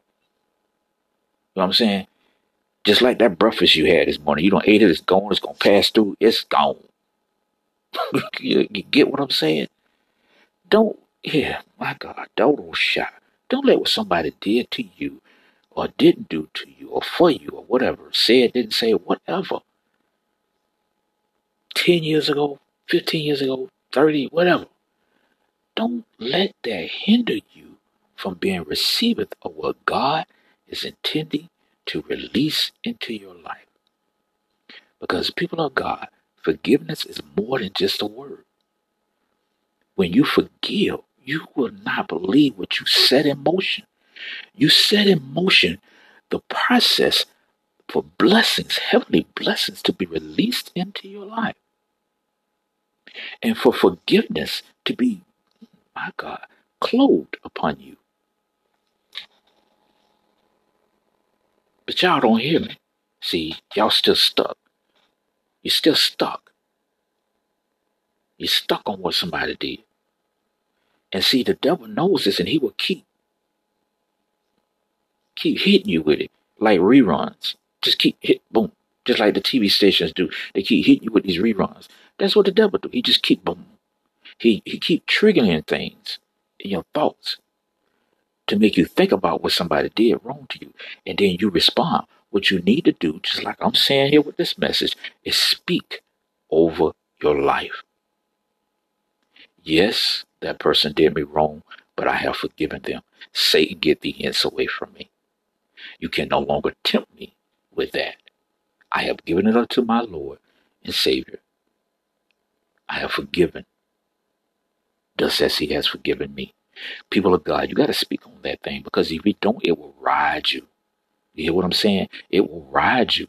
what I'm saying? Just like that breakfast you had this morning. You don't ate it. It's gone. It's gonna pass through. It's gone. you, you get what I'm saying? Don't. Yeah, my God. Don't shot. Don't let what somebody did to you or didn't do to you or for you or whatever, said, didn't say, whatever. 10 years ago, 15 years ago, 30, whatever. Don't let that hinder you from being receiveth of what God is intending to release into your life. Because people of God, forgiveness is more than just a word. When you forgive, you will not believe what you set in motion. You set in motion the process for blessings, heavenly blessings to be released into your life. And for forgiveness to be, my God, clothed upon you. But y'all don't hear me. See, y'all still stuck. You're still stuck. You're stuck on what somebody did. And see, the devil knows this and he will keep keep hitting you with it like reruns. Just keep hit boom. Just like the TV stations do. They keep hitting you with these reruns. That's what the devil do. He just keep boom. He he keep triggering things in your thoughts to make you think about what somebody did wrong to you. And then you respond. What you need to do, just like I'm saying here with this message, is speak over your life. Yes, that person did me wrong, but I have forgiven them. Satan, get the hence away from me. You can no longer tempt me with that. I have given it up to my Lord and Savior. I have forgiven, just as He has forgiven me. People of God, you got to speak on that thing because if you don't, it will ride you. You hear what I'm saying? It will ride you.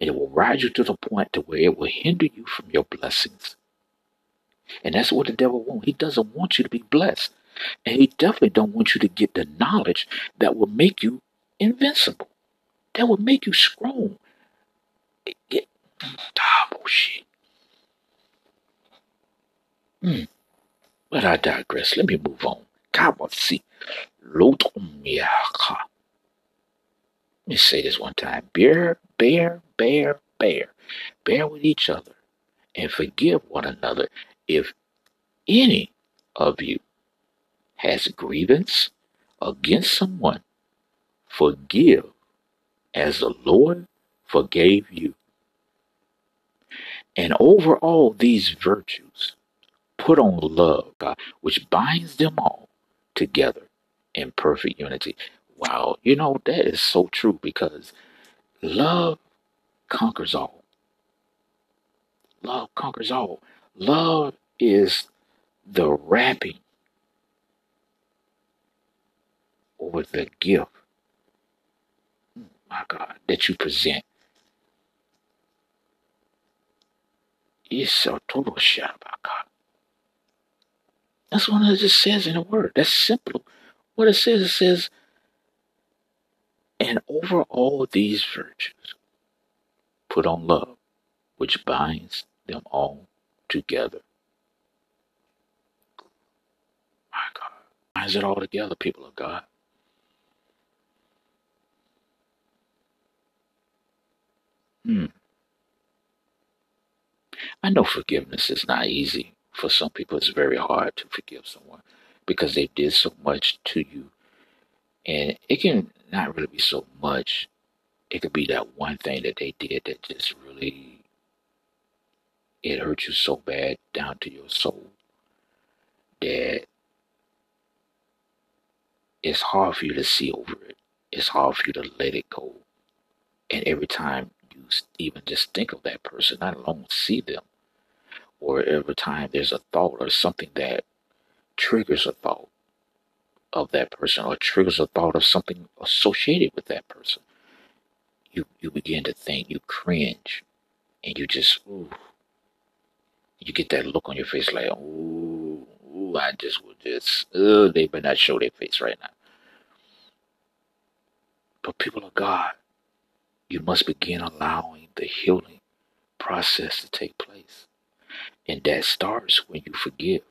And it will ride you to the point to where it will hinder you from your blessings. And that's what the devil wants. He doesn't want you to be blessed. And he definitely don't want you to get the knowledge that will make you invincible. That will make you strong. It, it, ah, bullshit. Hmm. But I digress. Let me move on. Kabasi. Let me say this one time. Bear, bear, bear, bear. Bear with each other and forgive one another if any of you has grievance against someone forgive as the Lord forgave you. And over all these virtues, put on love, God, which binds them all together in perfect unity. Wow, you know, that is so true because love conquers all. Love conquers all. Love is the wrapping over the gift, my God, that you present. It's a total about God. That's what it just says in the word. That's simple. What it says, it says, and over all these virtues, put on love, which binds them all together. My God. Binds it all together, people of God. Hmm. I know forgiveness is not easy. For some people, it's very hard to forgive someone because they did so much to you. And it can not really be so much. It could be that one thing that they did that just really it hurt you so bad down to your soul that it's hard for you to see over it. It's hard for you to let it go. And every time you even just think of that person, not alone see them, or every time there's a thought or something that triggers a thought of that person or triggers a thought of something associated with that person, you, you begin to think, you cringe, and you just, ooh, you get that look on your face like, ooh, ooh I just would just, uh, they better not show their face right now. But people of God, you must begin allowing the healing process to take place. And that starts when you forgive.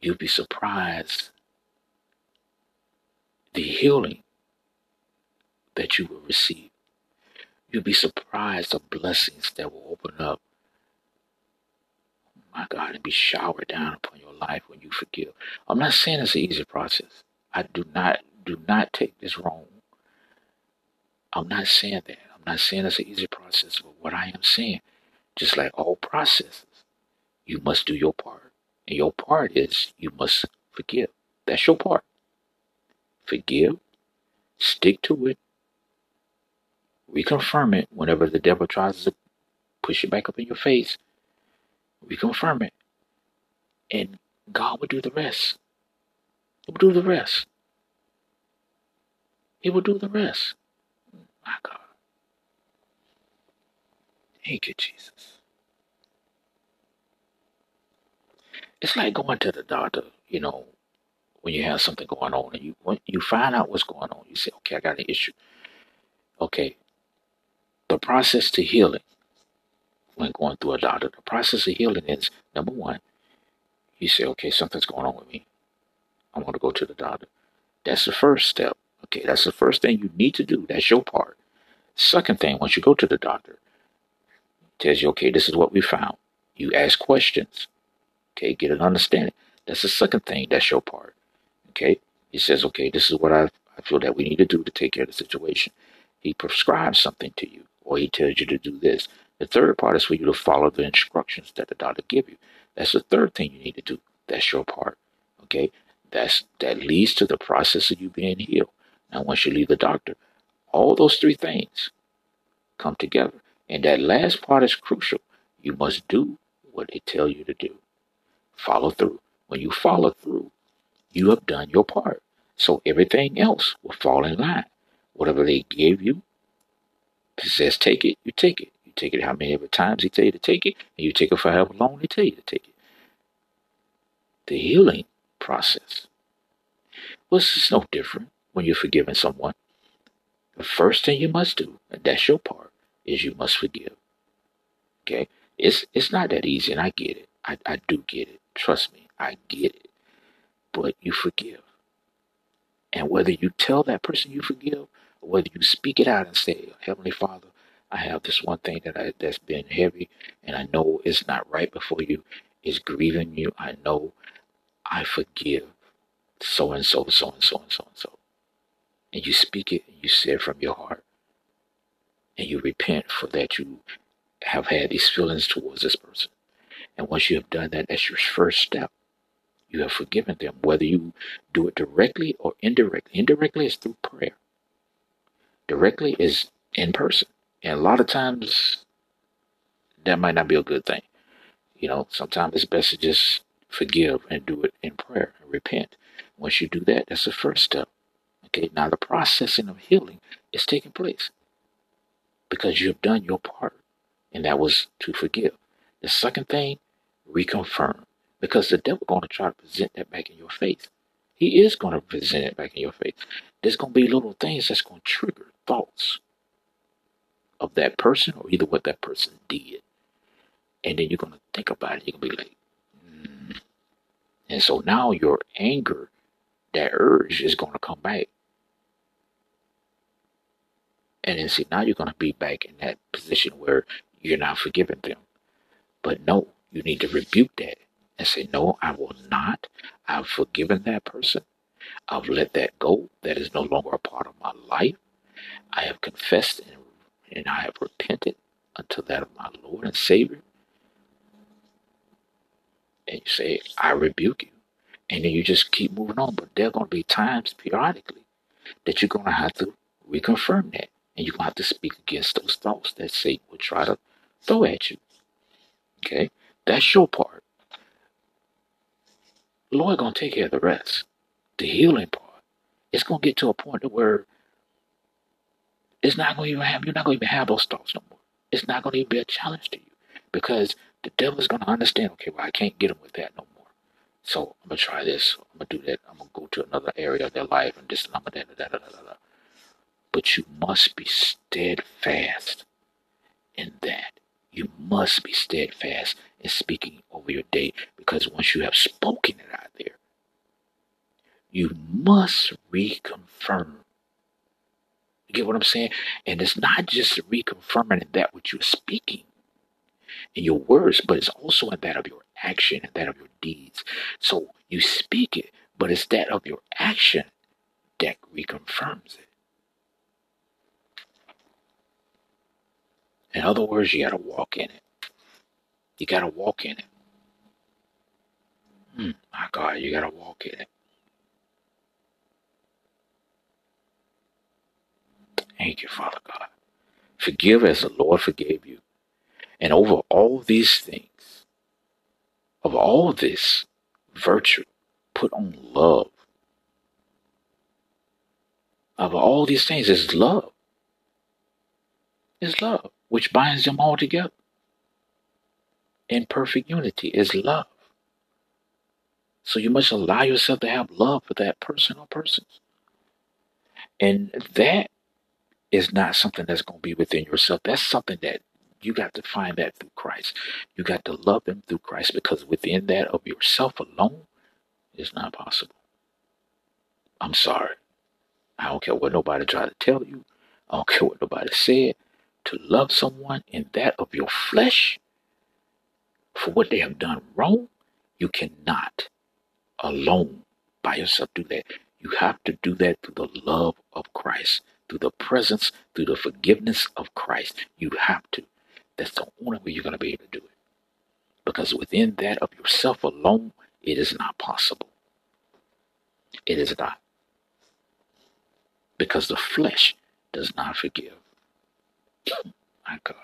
You'll be surprised the healing that you will receive. You'll be surprised the blessings that will open up oh my God, and be showered down upon your life when you forgive. I'm not saying it's an easy process. I do not do not take this wrong. I'm not saying that. I'm not saying it's an easy process, but what I am saying, just like all processes, you must do your part. And your part is you must forgive. That's your part. Forgive, stick to it, reconfirm it whenever the devil tries to push it back up in your face reconfirm it. And God will do the rest. He will do the rest. He will do the rest. My God. Thank you, Jesus. It's like going to the doctor, you know, when you have something going on and you when you find out what's going on, you say, Okay, I got an issue. Okay. The process to healing when going through a doctor. The process of healing is number one, you say, okay, something's going on with me. I want to go to the doctor. That's the first step. Okay, that's the first thing you need to do. That's your part. Second thing, once you go to the doctor, tells you, okay, this is what we found. You ask questions. Okay, get an understanding. That's the second thing. That's your part. Okay, he says, okay, this is what I, I feel that we need to do to take care of the situation. He prescribes something to you, or he tells you to do this. The third part is for you to follow the instructions that the doctor give you. That's the third thing you need to do. That's your part. Okay? That's that leads to the process of you being healed. Now once you leave the doctor, all those three things come together. And that last part is crucial. You must do what they tell you to do. Follow through. When you follow through, you have done your part. So everything else will fall in line. Whatever they gave you, it says take it, you take it You take it how many ever times he tell you to take it, and you take it for however long they tell you to take it. The healing process. Well, it's no different when you're forgiving someone. The first thing you must do, and that's your part, is you must forgive. Okay? It's it's not that easy, and I get it. I, I do get it. Trust me, I get it. But you forgive. And whether you tell that person you forgive, or whether you speak it out and say, Heavenly Father, I have this one thing that I that's been heavy, and I know it's not right before you. It's grieving you. I know. I forgive so and so, so and so and so and so. And you speak it, and you say it from your heart, and you repent for that you have had these feelings towards this person. And once you have done that, that's your first step. You have forgiven them, whether you do it directly or indirectly. Indirectly is through prayer. Directly is in person. And a lot of times that might not be a good thing. You know, sometimes it's best to just forgive and do it in prayer and repent. Once you do that, that's the first step. Okay, now the processing of healing is taking place because you have done your part, and that was to forgive. The second thing, reconfirm, because the devil going to try to present that back in your face. He is going to present it back in your face. There's going to be little things that's going to trigger thoughts of that person or either what that person did. And then you're going to think about it. You're going to be like, mm. and so now your anger, that urge is going to come back. And then see, now you're going to be back in that position where you're not forgiving them. But no, you need to rebuke that and say, No, I will not. I've forgiven that person. I've let that go. That is no longer a part of my life. I have confessed and, and I have repented unto that of my Lord and Savior. And you say, I rebuke you. And then you just keep moving on. But there are going to be times periodically that you're going to have to reconfirm that. And you're going to have to speak against those thoughts that Satan will try to throw at you. Okay? That's your part. The Lord gonna take care of the rest. The healing part. It's gonna get to a point to where it's not gonna even have you're not gonna even have those thoughts no more. It's not gonna even be a challenge to you. Because the devil's gonna understand, okay, well I can't get him with that no more. So I'm gonna try this, I'm gonna do that, I'm gonna go to another area of their life and this and I'm gonna da da da da da. But you must be steadfast in that. You must be steadfast in speaking over your day because once you have spoken it out there, you must reconfirm. You get what I'm saying? And it's not just reconfirming in that which you're speaking in your words, but it's also in that of your action and that of your deeds. So you speak it, but it's that of your action that reconfirms it. In other words, you got to walk in it. You got to walk in it. Hmm, my God, you got to walk in it. Thank you, Father God. Forgive as the Lord forgave you. And over all these things, of all this virtue, put on love. Of all these things is love. Is love which binds them all together in perfect unity is love. So you must allow yourself to have love for that person or persons. And that is not something that's going to be within yourself. That's something that you got to find that through Christ. You got to love them through Christ because within that of yourself alone is not possible. I'm sorry. I don't care what nobody tried to tell you. I don't care what nobody said to love someone in that of your flesh for what they have done wrong, you cannot alone by yourself do that. You have to do that through the love of Christ, through the presence, through the forgiveness of Christ. You have to. That's the only way you're going to be able to do it. Because within that of yourself alone, it is not possible. It is not. Because the flesh does not forgive. My God.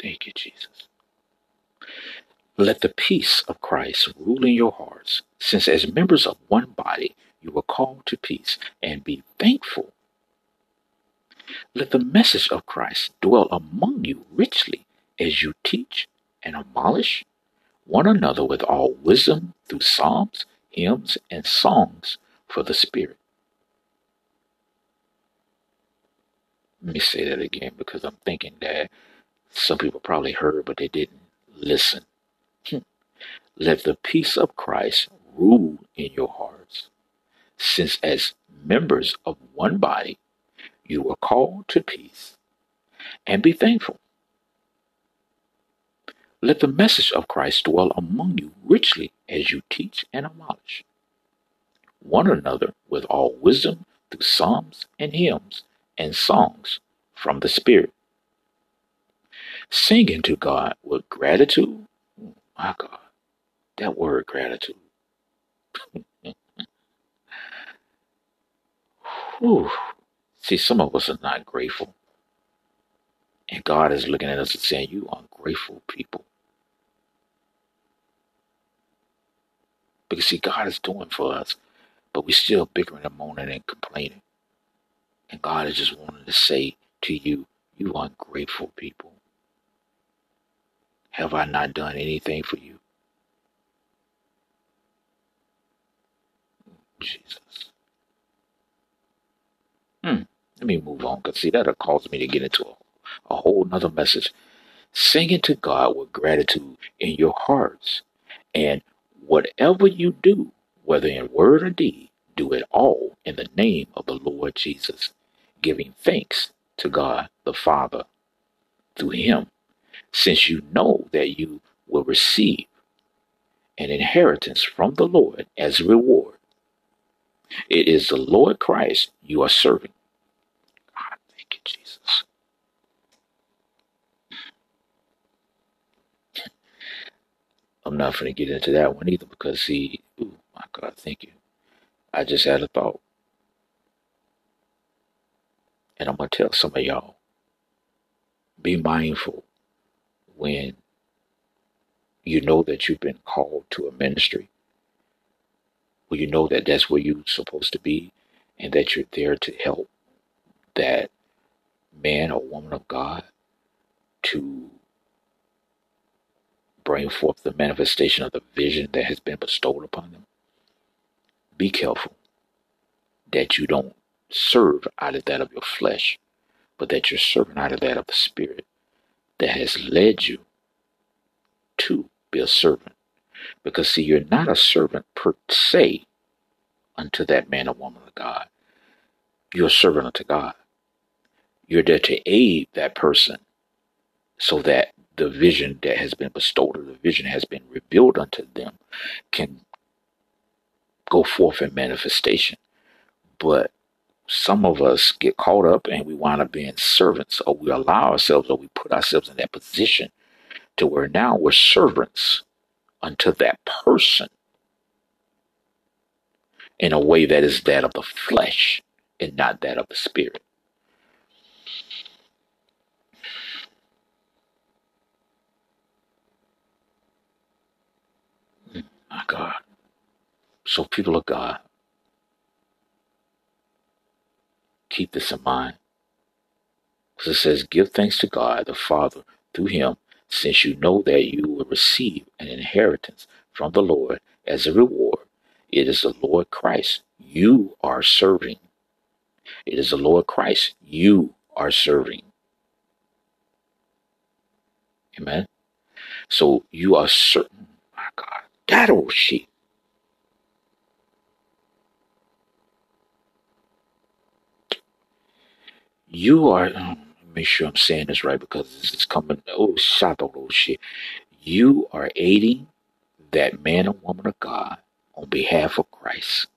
Thank you, Jesus. Let the peace of Christ rule in your hearts, since as members of one body you were called to peace, and be thankful. Let the message of Christ dwell among you richly as you teach and abolish one another with all wisdom through psalms, hymns, and songs for the Spirit. Let me say that again because I'm thinking that some people probably heard, but they didn't listen. Let the peace of Christ rule in your hearts, since as members of one body, you are called to peace, and be thankful. Let the message of Christ dwell among you richly as you teach and admonish one another with all wisdom through psalms and hymns and songs from the Spirit. Singing to God with gratitude. Oh, my God, that word gratitude. Whew. See, some of us are not grateful. And God is looking at us and saying, You ungrateful people. Because, see, God is doing for us, but we're still bickering and moaning and complaining. And God is just wanting to say to you, You ungrateful people. Have I not done anything for you? Jesus. Hmm. Let me move on because see that'll cause me to get into a, a whole nother message. Singing to God with gratitude in your hearts. And whatever you do, whether in word or deed, do it all in the name of the Lord Jesus, giving thanks to God the Father through him, since you know that you will receive an inheritance from the Lord as a reward. It is the Lord Christ you are serving. God, thank you, Jesus. I'm not going to get into that one either because, see, ooh, my God, thank you. I just had a thought. And I'm to tell some of y'all be mindful when you know that you've been called to a ministry, when you know that that's where you're supposed to be, and that you're there to help that man or woman of God to bring forth the manifestation of the vision that has been bestowed upon them. Be careful that you don't serve out of that of your flesh, but that you're serving out of that of the Spirit that has led you to be a servant. Because, see, you're not a servant per se unto that man or woman of God. You're a servant unto God. You're there to aid that person so that the vision that has been bestowed or the vision has been revealed unto them can go forth in manifestation. But some of us get caught up and we wind up being servants, or we allow ourselves, or we put ourselves in that position to where now we're servants unto that person in a way that is that of the flesh and not that of the spirit. My God. So, people of God, keep this in mind. Because it says, Give thanks to God the Father through him, since you know that you will receive an inheritance from the Lord as a reward. It is the Lord Christ you are serving. It is the Lord Christ you are serving. Amen. So you are certain, my God, that old sheep. You are, um, make sure I'm saying this right because this is coming. Oh, shut up, old shit. You are aiding that man or woman of God on behalf of Christ.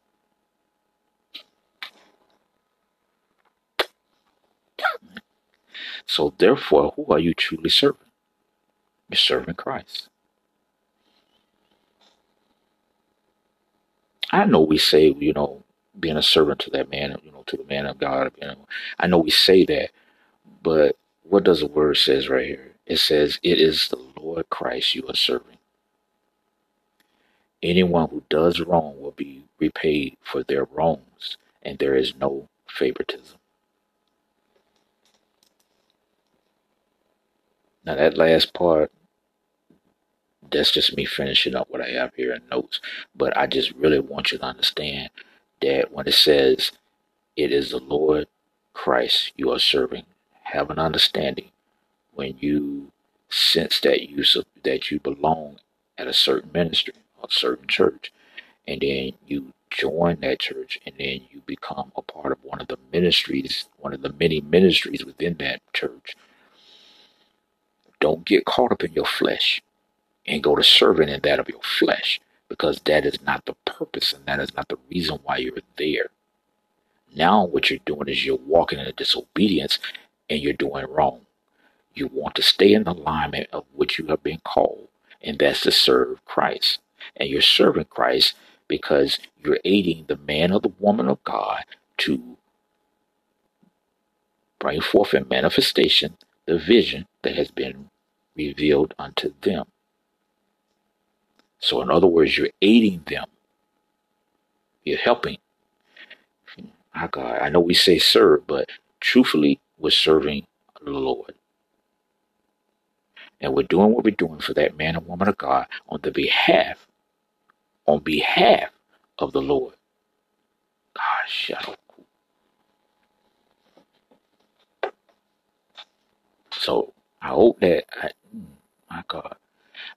So therefore, who are you truly serving? You're serving Christ. I know we say, you know, being a servant to that man, you know, to the man of God. You know, I know we say that, but what does the word says right here? It says, "It is the Lord Christ you are serving." Anyone who does wrong will be repaid for their wrongs, and there is no favoritism. Now that last part, that's just me finishing up what I have here in notes. But I just really want you to understand that when it says it is the Lord Christ you are serving, have an understanding when you sense that you that you belong at a certain ministry or a certain church, and then you join that church, and then you become a part of one of the ministries, one of the many ministries within that church. Don't get caught up in your flesh and go to serving in that of your flesh because that is not the purpose and that is not the reason why you're there. Now, what you're doing is you're walking in disobedience and you're doing wrong. You want to stay in alignment of which you have been called, and that's to serve Christ. And you're serving Christ because you're aiding the man or the woman of God to bring forth in manifestation the vision that has been revealed unto them. So, in other words, you're aiding them, you're helping. My God, I know we say serve, but truthfully, we're serving the Lord. And we're doing what we're doing for that man and woman of God on the behalf, on behalf of the Lord. Up. So I hope that, I, hmm, my God,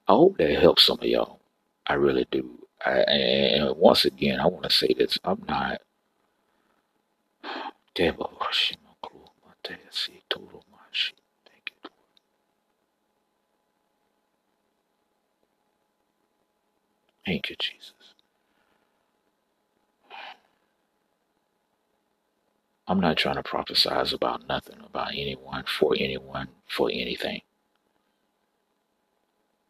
I hope that helps some of y'all. I really do. I, and once again, I want to say this: I'm not. Thank you. Thank you, Jesus. I'm not trying to prophesize about nothing, about anyone, for anyone, for anything.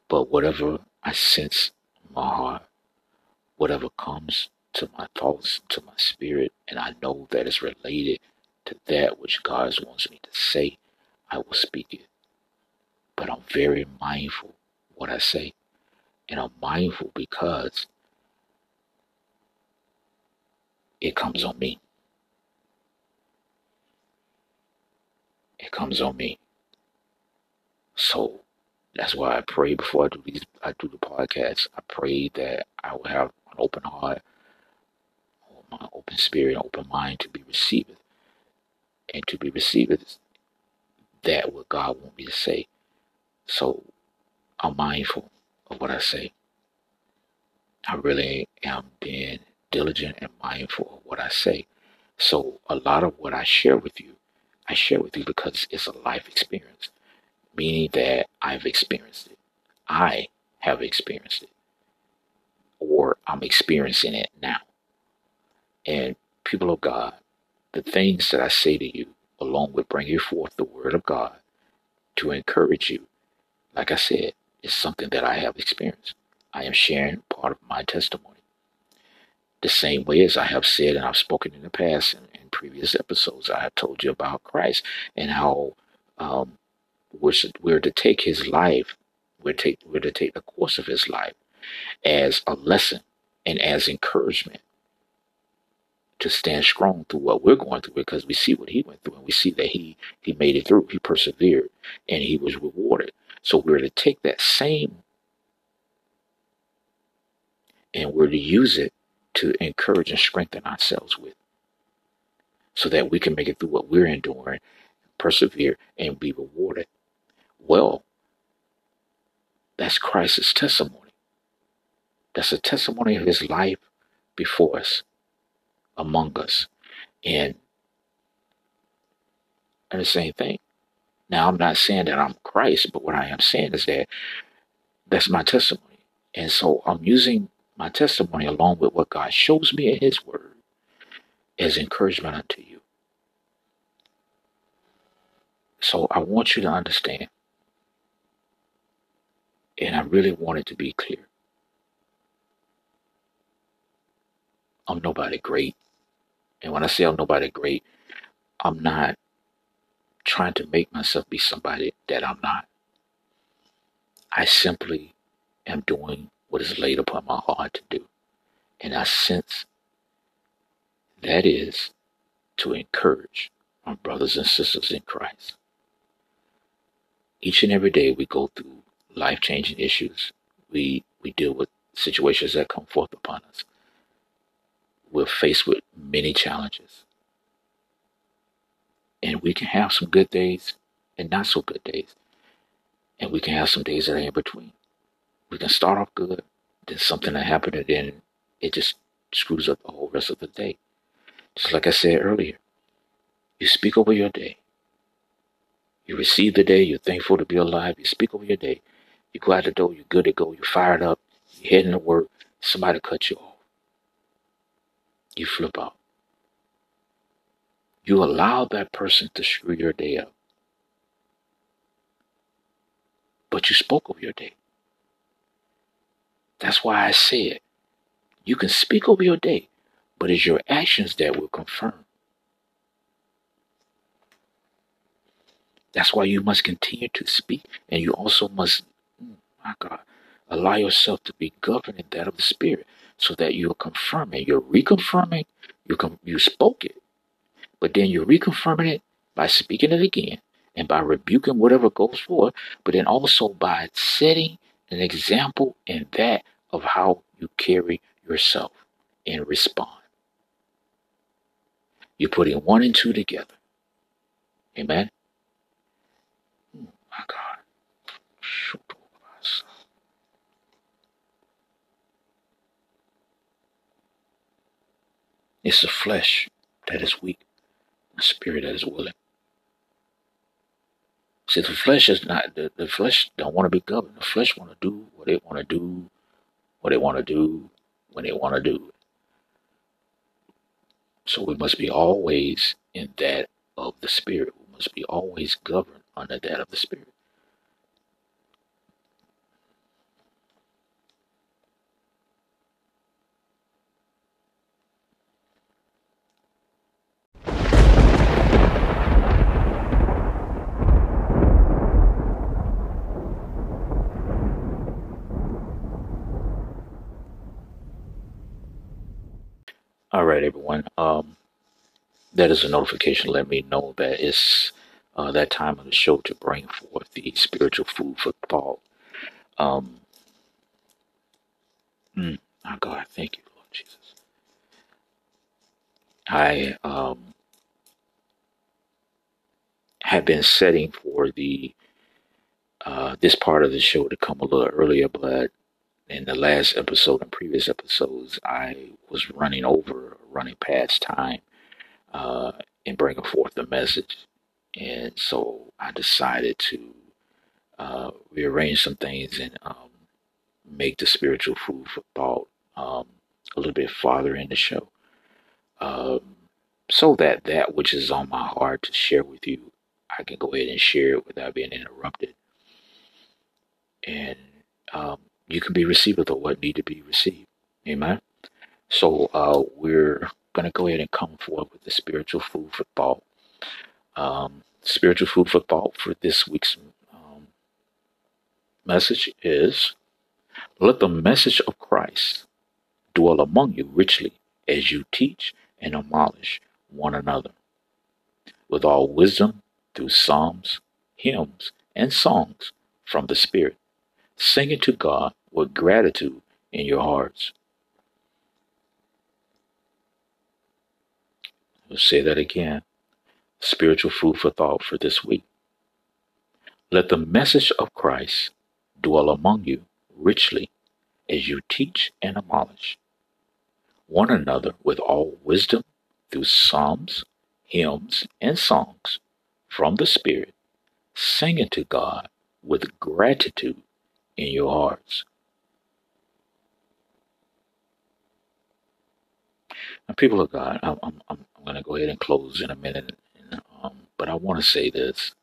But whatever I sense my heart, whatever comes to my thoughts, to my spirit, and I know that it's related to that which God wants me to say, I will speak it. But I'm very mindful what I say. And I'm mindful because it comes on me. It comes on me. So that's why I pray before I do these I do the podcast. I pray that I will have an open heart, my open spirit, an open mind to be received. And to be received that what God wants me to say. So I'm mindful of what I say. I really am being diligent and mindful of what I say. So a lot of what I share with you, I share with you because it's a life experience, meaning that I've experienced it. I have experienced it, or I'm experiencing it now. And people of God, the things that I say to you, along with bringing forth the word of God to encourage you, like I said, is something that I have experienced. I am sharing part of my testimony. The same way as I have said and I've spoken in the past in, in previous episodes, I have told you about Christ and how um, we're, we're to take his life, we're, take, we're to take the course of his life as a lesson and as encouragement to stand strong through what we're going through because we see what he went through and we see that he he made it through he persevered and he was rewarded. So we're to take that same and we're to use it to encourage and strengthen ourselves with so that we can make it through what we're enduring persevere and be rewarded well that's christ's testimony. That's a testimony of his life before us among us. And and the same thing. Now i'm not saying that i'm christ but what i am saying is that that's my testimony. And so i'm using my testimony along with what god shows me in his word as encouragement unto you. So i want you to understand and i really wanted to be clear i'm nobody great and when i say i'm nobody great i'm not trying to make myself be somebody that I'm not. I simply am doing what is laid upon my heart to do. And I sense that is to encourage my brothers and sisters in Christ. Each and every day we go through life changing issues. We we deal with situations that come forth upon us. We're faced with many challenges. And we can have some good days and not so good days. And we can have some days that are in between. We can start off good, then something that happened, and then it just screws up the whole rest of the day. Just like I said earlier, you speak over your day. You receive the day, you're thankful to be alive, you speak over your day. You go out the door, you're good to go, you're fired up, you're heading to work, somebody cut you off. You flip out. You allow that person to screw your day up. But you spoke over your day. That's why I said you can speak over your day, but it's your actions that will confirm. That's why you must continue to speak, and you also must, my God, allow yourself to be governed in that of the Spirit, so that you're confirming, you're reconfirming, you com- you spoke it, but then you're reconfirming it by speaking it again and by rebuking whatever goes forth, but then also by setting an example in that of how you carry yourself and respond. You're putting one and two together. Amen. Oh my God. It's the flesh that is weak, the spirit that is willing. See, the flesh is not the, the flesh don't want to be governed. The flesh want to do what they want to do, what they want to do, when they want to do. So we must be always in that of the spirit. We must be always governed under that of the spirit. All right, everyone. Um, that is a notification. Let me know that it's uh, that time of the show to bring forth the spiritual food for thought. Um, mm, God, thank you, Lord Jesus. I um, have been setting for the uh, this part of the show to come a little earlier, but in the last episode and previous episodes, I was running over, running past time uh, in bringing forth the message. And so I decided to uh, rearrange some things and um, make the spiritual food thought um, a little bit farther in the show. Um, so that that which is on my heart to share with you, I can go ahead and share it without being interrupted. And um, you can be receivers of what need to be received. Amen. So uh, we're going to go ahead and come forward with the spiritual food for thought. Um, spiritual food for thought for this week's um, message is let the message of Christ dwell among you richly as you teach and admonish one another with all wisdom through psalms, hymns, and songs from the Spirit, singing to God with gratitude in your hearts. I'll say that again. Spiritual food for thought for this week. Let the message of Christ dwell among you richly as you teach and admonish one another with all wisdom through psalms, hymns, and songs from the Spirit, singing to God with gratitude in your hearts. And people of God, I'm, I'm, I'm going to go ahead and close in a minute, um, but I want to say this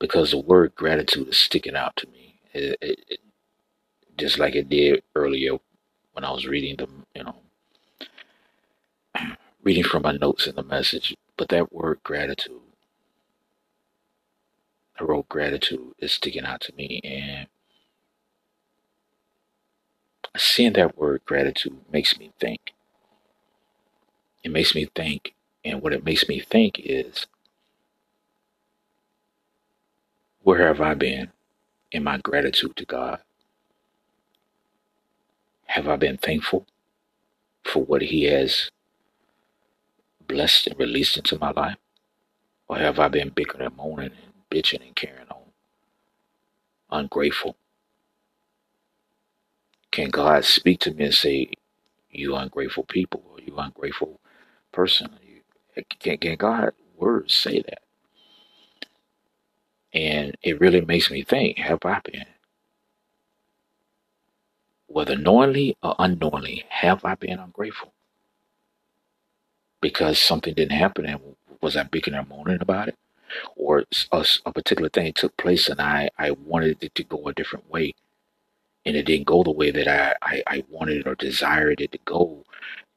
because the word gratitude is sticking out to me. It, it, it, just like it did earlier when I was reading the, you know, reading from my notes in the message. But that word gratitude, I wrote gratitude is sticking out to me, and seeing that word gratitude makes me think. It makes me think, and what it makes me think is, where have I been in my gratitude to God? Have I been thankful for what He has blessed and released into my life? Or have I been bickering and moaning and bitching and carrying on? Ungrateful. Can God speak to me and say, You ungrateful people, or you ungrateful person. Can, can God words say that? And it really makes me think, have I been? Whether knowingly or unknowingly, have I been ungrateful? Because something didn't happen and was I bickering or moaning about it? Or a, a particular thing took place and I, I wanted it to go a different way and it didn't go the way that I, I, I wanted or desired it to go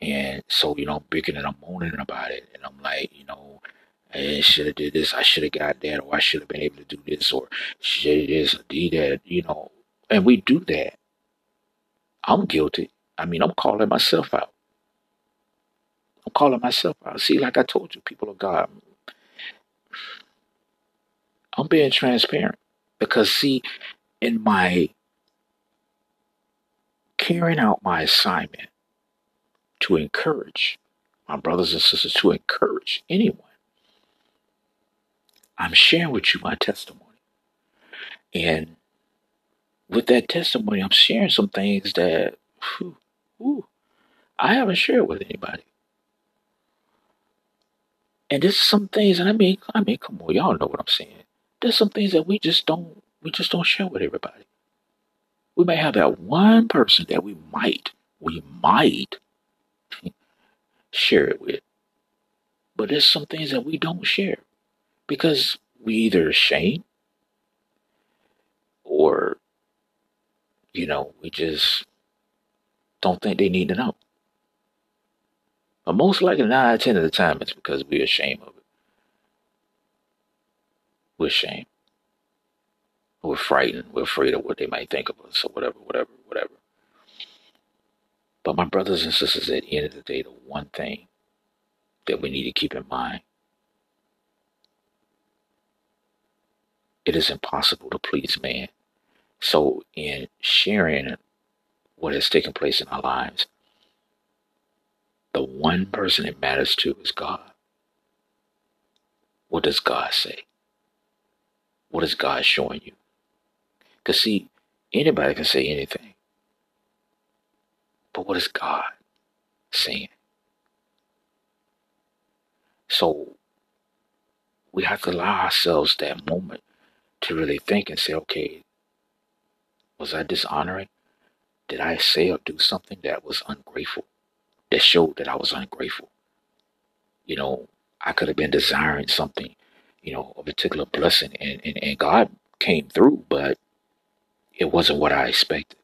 and so, you know, I'm bickering and I'm moaning about it. And I'm like, you know, I should have did this. I should have got that, or I should have been able to do this, or should this, or do that. You know, and we do that. I'm guilty. I mean, I'm calling myself out. I'm calling myself out. See, like I told you, people of God, I'm being transparent because, see, in my carrying out my assignment to encourage my brothers and sisters, to encourage anyone, I'm sharing with you my testimony. And with that testimony, I'm sharing some things that whew, whew, I haven't shared with anybody. And there's some things, and I mean, I mean, come on, y'all know what I'm saying. There's some things that we just don't, we just don't share with everybody. We may have that one person that we might, we might share it with, but there's some things that we don't share because we either shame or, you know, we just don't think they need to know. But most likely, nine out of ten of the time, it's because we're ashamed of it. We're ashamed. We're frightened. We're afraid of what they might think of us or whatever, whatever, whatever. But my brothers and sisters, at the end of the day, the one thing that we need to keep in mind it is impossible to please man. So, in sharing what has taken place in our lives, the one person it matters to is God. What does God say? What is God showing you? Because, see, anybody can say anything. But what is God saying? So, we have to allow ourselves that moment to really think and say, okay, was I dishonoring? Did I say or do something that was ungrateful? That showed that I was ungrateful. You know, I could have been desiring something, you know, a particular blessing, and, and, and God came through, but it wasn't what I expected.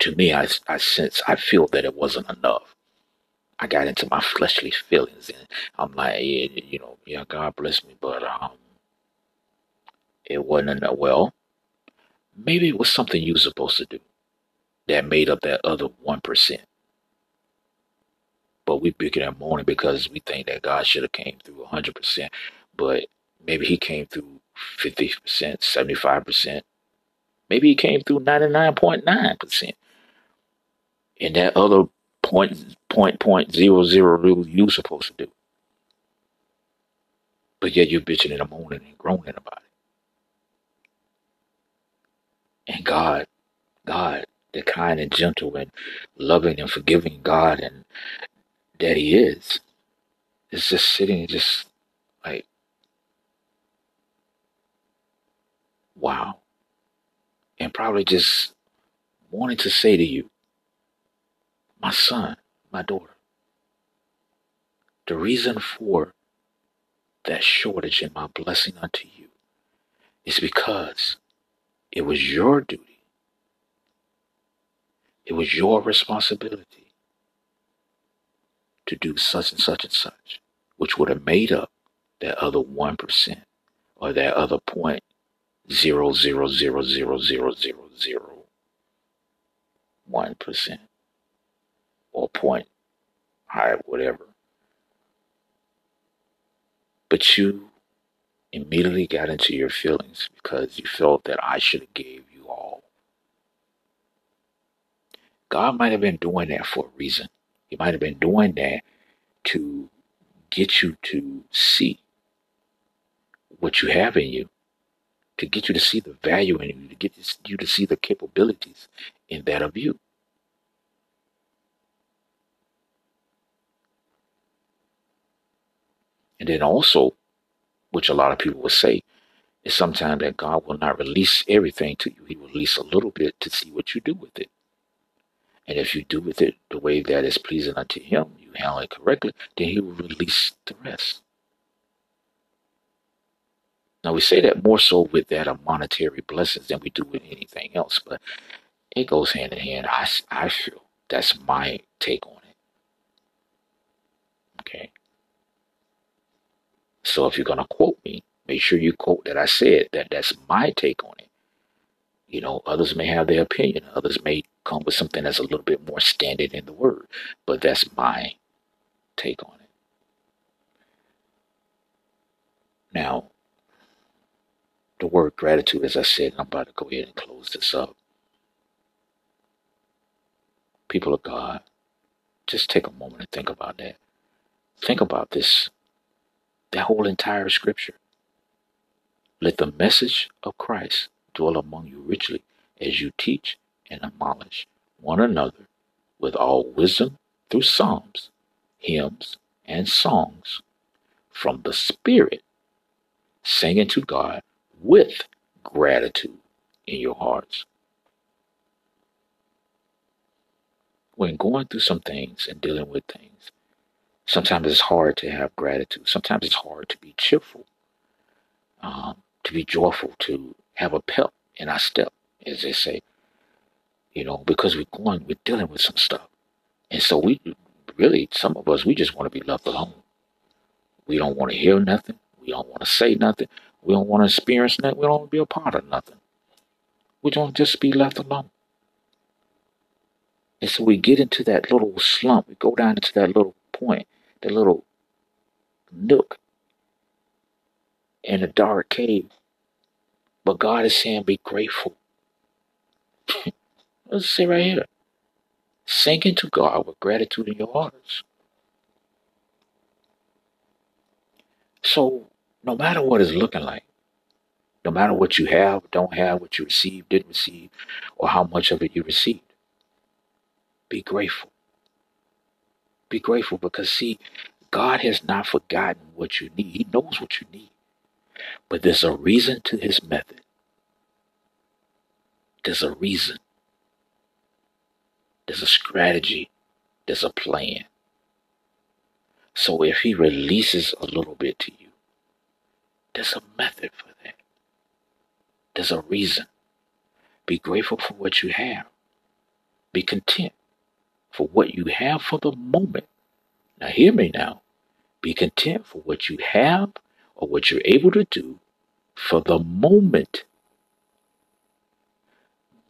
To me, I, I sense, I feel that it wasn't enough. I got into my fleshly feelings, and I'm like, yeah, you know, yeah, God bless me, but um, it wasn't enough. Well, maybe it was something you were supposed to do that made up that other one percent. But we it up morning because we think that God should have came through hundred percent, but maybe He came through fifty percent, seventy five percent. Maybe He came through ninety nine point nine percent, and that other point point point zero zero rule you supposed to do. But yet you're bitching in the morning and groaning about it. And God, God, the kind and gentle and loving and forgiving God and that He is, is just sitting just wow. And probably just wanting to say to you, my son, my daughter, the reason for that shortage in my blessing unto you is because it was your duty. It was your responsibility to do such and such and such, which would have made up that other 1% or that other point zero zero zero zero zero zero zero one percent or point high whatever. But you immediately got into your feelings because you felt that I should have gave you all. God might have been doing that for a reason. He might have been doing that to get you to see what you have in you, to get you to see the value in you, to get you to see the capabilities in that of you. And then also, which a lot of people will say, is sometimes that God will not release everything to you. He will release a little bit to see what you do with it. And if you do with it the way that is pleasing unto Him, you handle it correctly, then He will release the rest. Now we say that more so with that of monetary blessings than we do with anything else, but it goes hand in hand. I, I feel that's my take on it. Okay. So if you're to quote me, make sure you quote that I said that that's my take on it. You know, others may have their opinion. Others may come with something that's a little bit more standard in the word, but that's my take on it. Now, the word gratitude, as I said, and I'm about to go ahead and close this up. People of God, just take a moment and think about that. Think about this, that whole entire scripture. Let the message of Christ dwell among you richly as you teach and admonish one another with all wisdom through psalms, hymns, and songs from the Spirit, singing to God with gratitude in your hearts. When going through some things and dealing with things, sometimes it's hard to have gratitude. Sometimes it's hard to be cheerful, um, to be joyful, to have a pep in our step, as they say, you know, because we're going, we're dealing with some stuff. And so we really, some of us, we just want to be left alone. We don't want to hear nothing. We don't want to say nothing. We don't want to experience that. We don't want to be a part of nothing. We don't just be left alone. And so we get into that little slump. We go down into that little point, that little nook in a dark cave but God is saying, be grateful. Let's say right here. Sink into God with gratitude in your hearts. So, no matter what it's looking like, no matter what you have, don't have, what you received, didn't receive, or how much of it you received, be grateful. Be grateful because, see, God has not forgotten what you need. He knows what you need. But there's a reason to his method. There's a reason. There's a strategy. There's a plan. So if he releases a little bit to you, there's a method for that. There's a reason. Be grateful for what you have. Be content for what you have for the moment. Now, hear me now. Be content for what you have or what you're able to do for the moment.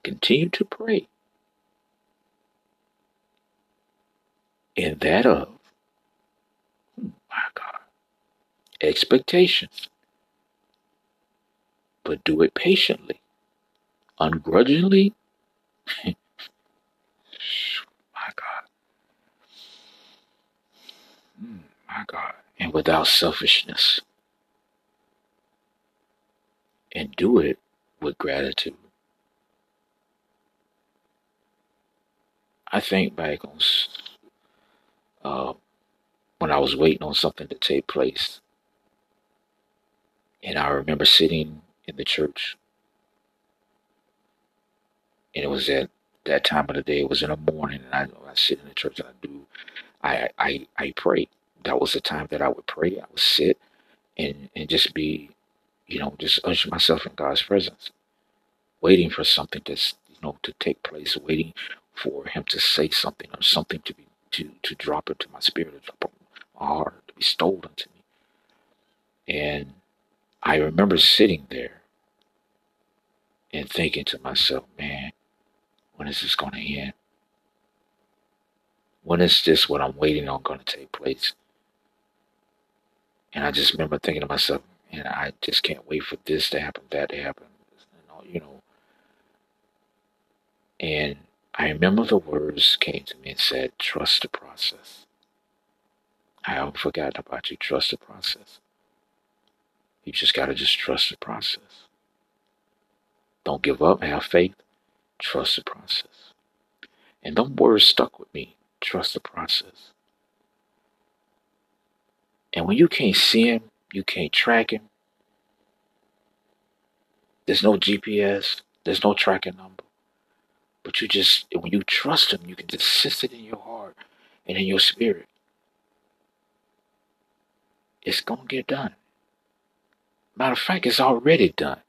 Continue to pray. In that of, hmm, my God, expectations. But do it patiently, ungrudgingly. my God. Hmm, my God. And without selfishness. And do it with gratitude. I think back on uh, when I was waiting on something to take place. And I remember sitting in the church. And it was at that time of the day. It was in the morning. And I, I sit in the church and I do, I, I, I pray. That was the time that I would pray. I would sit and, and just be, you know, just usher myself in God's presence, waiting for something to, you know, to take place, waiting for him to say something or something to be to to drop into my spirit, to drop my heart, to be stolen to me. And I remember sitting there and thinking to myself, man, when is this going to end? When is this what I'm waiting on going to take place? And I just remember thinking to myself, and I just can't wait for this to happen, that to happen, you know. And I remember the words came to me and said, trust the process. I haven't forgotten about you. Trust the process. You just got to just trust the process. Don't give up. Have faith. Trust the process. And them words stuck with me. Trust the process. And when you can't see him, you can't track him. There's no GPS. There's no tracking number. But you just, when you trust Him, you can just sense it in your heart and in your spirit. It's going to get done. Matter of fact, it's already done.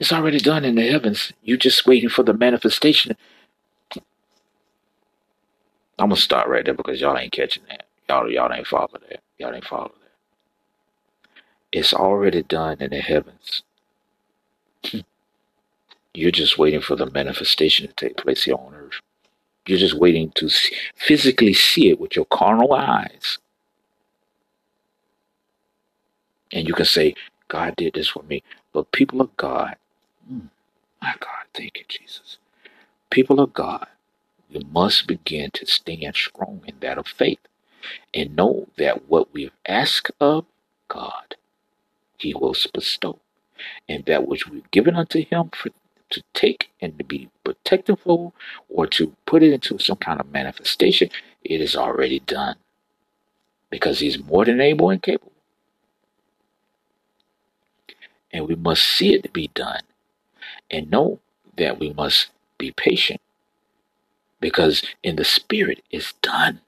It's already done in the heavens. You're just waiting for the manifestation. I'm gonna start right there because y'all ain't catching that. Y'all, y'all ain't following that. Y'all ain't following that. It's already done in the heavens. You're just waiting for the manifestation to take place here on earth. You're just waiting to see, physically see it with your carnal eyes. And you can say, God did this for me. But people of God, my God, thank you, Jesus. People of God, we must begin to stand strong in that of faith and know that what we've asked of God, He will bestow. And that which we've given unto Him for to take and to be protective for or to put it into some kind of manifestation, it is already done. Because he's more than able and capable. And we must see it to be done and know that we must be patient. Because in the spirit it's done.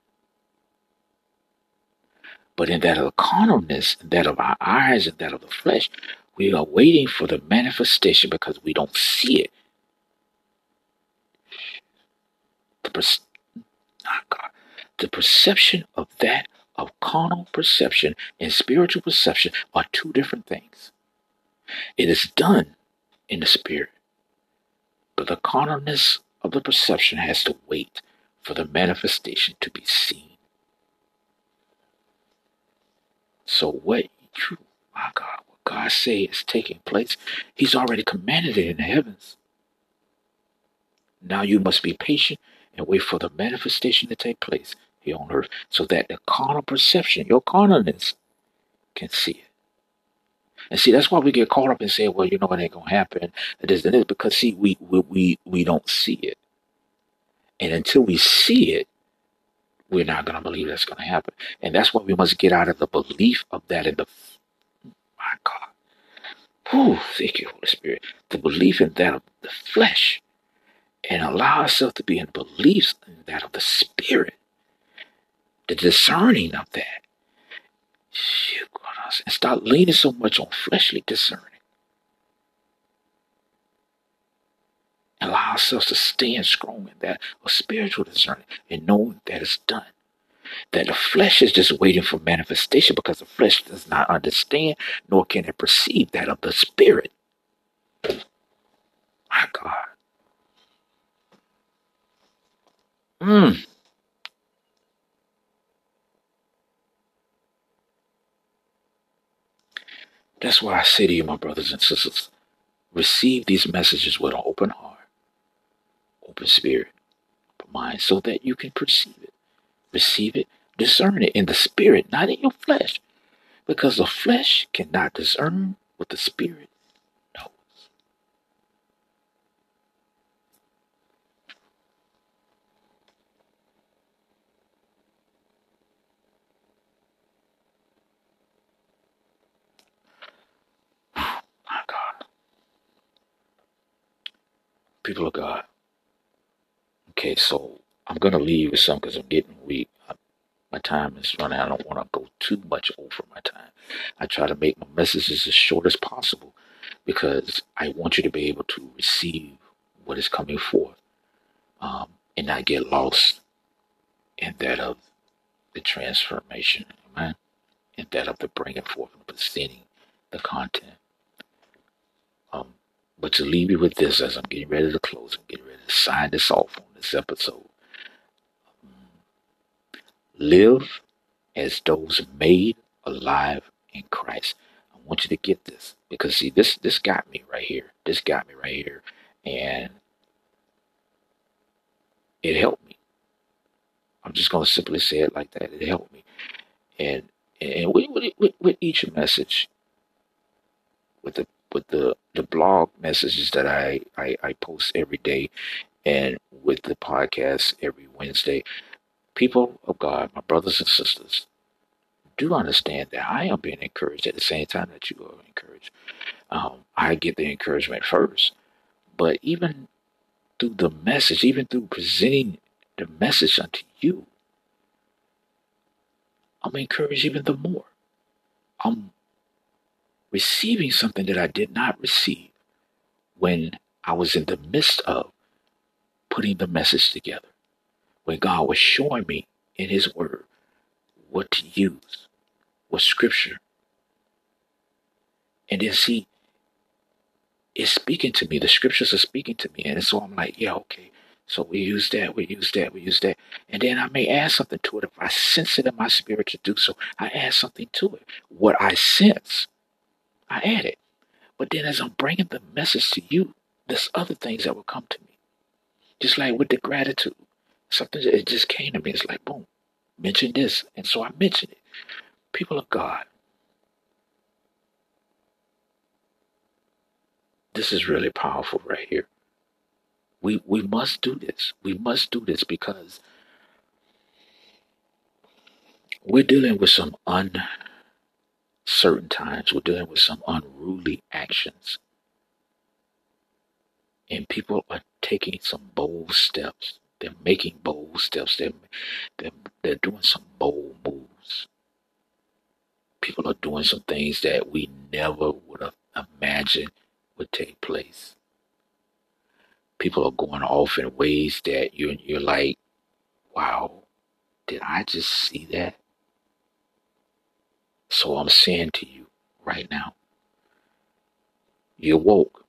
But in that of the carnalness, that of our eyes, and that of the flesh, we are waiting for the manifestation because we don't see it. The, oh God, the perception of that of carnal perception and spiritual perception are two different things. It is done in the spirit, but the carnalness of the perception has to wait for the manifestation to be seen. So what you, my God, what God say is taking place, He's already commanded it in the heavens. Now you must be patient and wait for the manifestation to take place here on earth so that the carnal perception, your carnalness, can see it. And see, that's why we get caught up and say, well, you know, it ain't to happen. It is, it is because, see, we, we, we, we don't see it. And until we see it, we're not going to believe that's going to happen. And that's why we must get out of the belief of that in the my God. Whew, thank you, Holy Spirit. The belief in that of the flesh and allow ourselves to be in beliefs in that of the spirit. The discerning of that. And stop leaning so much on fleshly discerning. Allow ourselves to stand strong in that of spiritual discerning and knowing that it's done that the flesh is just waiting for manifestation because the flesh does not understand nor can it perceive that of the spirit. My God. Mm. That's why I say to you, my brothers and sisters, receive these messages with an open heart, open spirit, open mind, so that you can perceive it receive it, discern it in the spirit, not in your flesh. Because the flesh cannot discern what the spirit knows. My God. People of God. Okay, so I'm going to leave with some because I'm getting weak. My time is running. I don't want to go too much over my time. I try to make my messages as short as possible because I want you to be able to receive what is coming forth um, and not get lost in that of the transformation, amen, and that of the bringing forth and presenting the content. But to leave you with this as I'm getting ready to close, I'm getting ready to sign this off on this episode. Live as those made alive in Christ. I want you to get this because see this this got me right here. This got me right here, and it helped me. I'm just gonna simply say it like that. It helped me, and and with, with, with each message, with the with the the blog messages that I, I I post every day, and with the podcast every Wednesday, people of God, my brothers and sisters, do understand that I am being encouraged at the same time that you are encouraged. Um, I get the encouragement first, but even through the message, even through presenting the message unto you, I'm encouraged even the more. I'm receiving something that I did not receive when I was in the midst of putting the message together when God was showing me in His Word what to use, what scripture And then see, it's speaking to me. The scriptures are speaking to me. And so I'm like, yeah, okay. So we use that, we use that, we use that. And then I may add something to it. If I sense it in my spirit to do so, I add something to it. What I sense, I add it. But then as I'm bringing the message to you, there's other things that will come to me. Just like with the gratitude. Something it just came to me. It's like, boom, mention this. And so I mentioned it. People of God, this is really powerful right here. We we must do this. We must do this because we're dealing with some uncertain times. We're dealing with some unruly actions. And people are taking some bold steps. They're making bold steps. They're, they're, they're doing some bold moves. People are doing some things that we never would have imagined would take place people are going off in ways that you're you're like, wow, did I just see that? So I'm saying to you right now, you're woke,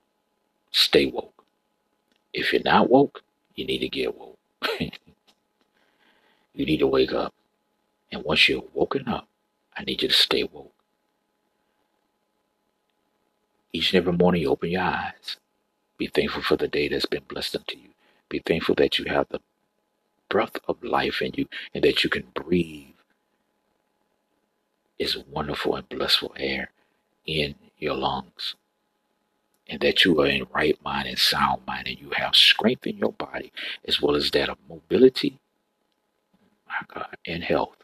stay woke. If you're not woke, you need to get woke. you need to wake up. And once you're woken up, I need you to stay woke. Each and every morning you open your eyes be thankful for the day that's been blessed unto you. Be thankful that you have the breath of life in you and that you can breathe is wonderful and blissful air in your lungs. And that you are in right mind and sound mind and you have strength in your body as well as that of mobility God, and health.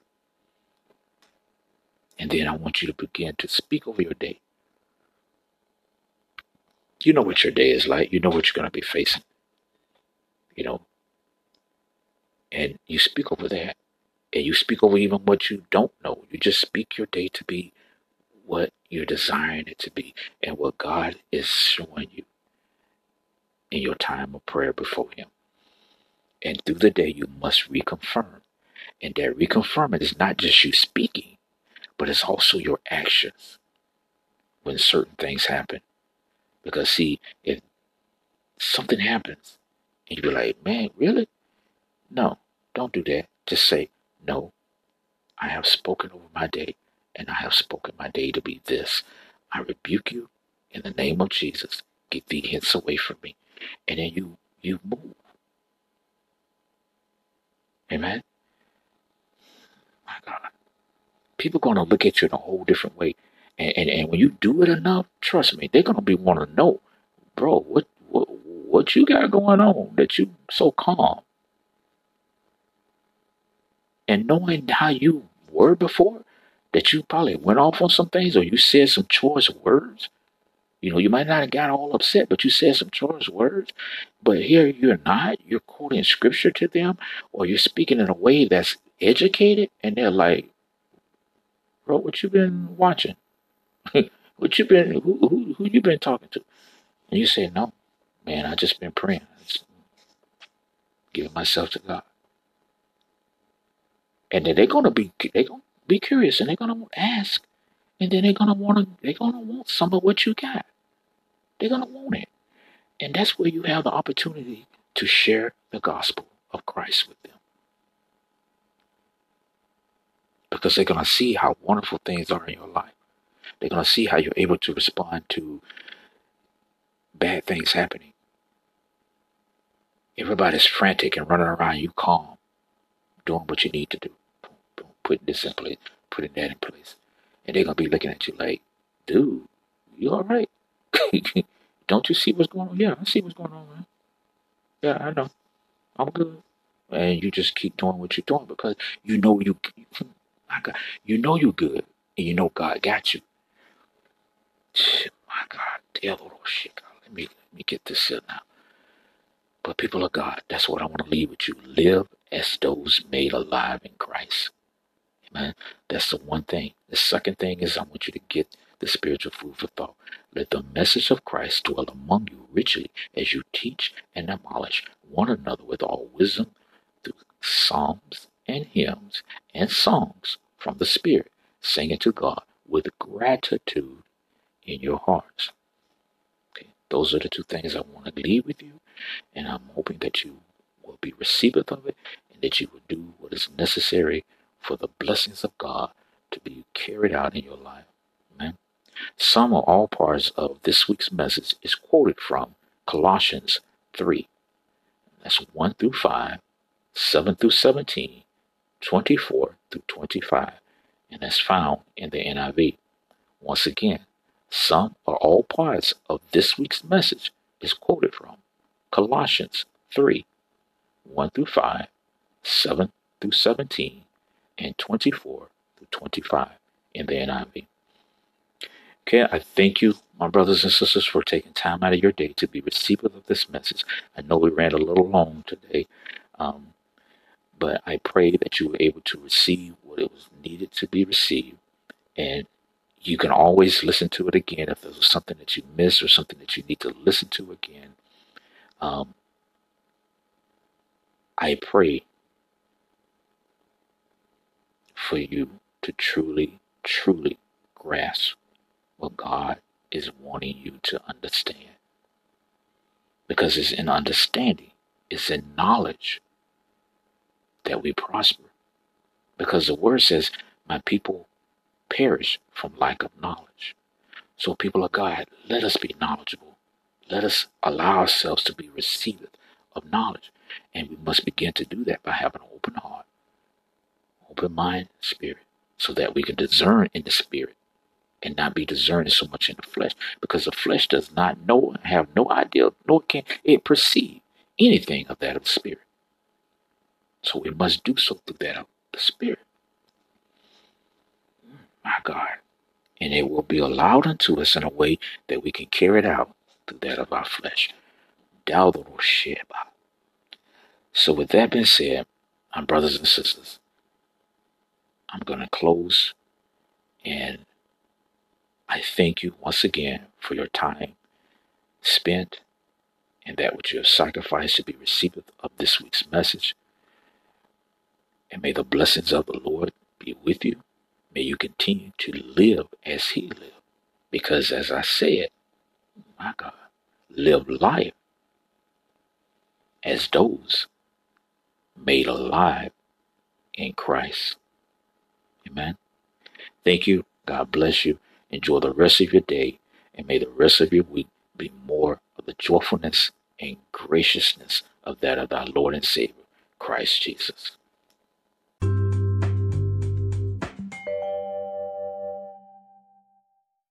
And then I want you to begin to speak over your day. You know what your day is like. You know what you're going to be facing. You know, and you speak over that. And you speak over even what you don't know. You just speak your day to be what you're desiring it to be and what God is showing you in your time of prayer before Him. And through the day, you must reconfirm. And that reconfirming is not just you speaking, but it's also your actions when certain things happen. Because see, if something happens and you be like, man, really? No, don't do that. Just say, no, I have spoken over my day, and I have spoken my day to be this. I rebuke you in the name of Jesus. Get thee hence away from me. And then you you move. Amen. My God. People gonna look at you in a whole different way. And, and, and when you do it enough, trust me, they're gonna be want to know, bro, what, what what you got going on that you so calm. And knowing how you were before, that you probably went off on some things or you said some choice words. You know, you might not have got all upset, but you said some choice words. But here you're not. You're quoting scripture to them, or you're speaking in a way that's educated, and they're like, "Bro, what you been watching? what you been who, who who you been talking to? And you say, No, man, I just been praying. Giving myself to God. And then they're gonna be they're gonna be curious and they're gonna ask. And then they're gonna wanna they're gonna want some of what you got. They're gonna want it. And that's where you have the opportunity to share the gospel of Christ with them. Because they're gonna see how wonderful things are in your life. They're to see how you're able to respond to bad things happening. Everybody's frantic and running around, you calm, doing what you need to do, putting this in place, putting that in place. And they're to be looking at you like, dude, you all right? Don't you see what's going on? Yeah, I see what's going on, man. Yeah, I know. I'm good. And you just keep doing what you're doing because you know you, you know you're good and you know God got you. My God, damn. Oh, let me let me get this in now. But people of God, that's what I want to leave with you. Live as those made alive in Christ. Amen. That's the one thing. The second thing is I want you to get the spiritual food for thought. Let the message of Christ dwell among you richly as you teach and demolish one another with all wisdom through psalms and hymns and songs from the Spirit, singing to God with gratitude in your hearts. Okay, those are the two things I want to leave with you, and I'm hoping that you will be receptive of it and that you will do what is necessary for the blessings of God to be carried out in your life. Amen. Some or all parts of this week's message is quoted from Colossians 3. That's 1 through 5, 7 through 17, 24 through 25, and that's found in the NIV. Once again, some or all parts of this week's message is quoted from Colossians 3, 1 through 5, 7 through 17, and 24 through 25 in the NIV. Okay, I thank you, my brothers and sisters, for taking time out of your day to be receptive of this message. I know we ran a little long today, um, but I pray that you were able to receive what it was needed to be received. And you can always listen to it again if there's something that you missed or something that you need to listen to again. Um, I pray for you to truly, truly grasp what God is wanting you to understand. Because it's in understanding, it's in knowledge that we prosper. Because the word says, My people perish from lack of knowledge. So, people of God, let us be knowledgeable. Let us allow ourselves to be receivers of knowledge. And we must begin to do that by having an open heart, mind, spirit, so that we can discern in the spirit and not be discerning so much in the flesh. Because the flesh does not know have no idea nor can it perceive anything of that of the spirit. So we must do so through that of the spirit. My god. And it will be allowed unto us in a way that we can carry it out through that of our flesh. So with that being said my brothers and sisters i'm going to close and I thank you once again for your time spent and that which you have sacrificed to be received of this week's message. And may the blessings of the Lord be with you. May you continue to live as He lived. Because as I said, my God, live life as those made alive in Christ. Amen. Thank you. God bless you. Enjoy the rest of your day, and may the rest of your week be more of the joyfulness and graciousness of that of our Lord and Savior, Christ Jesus.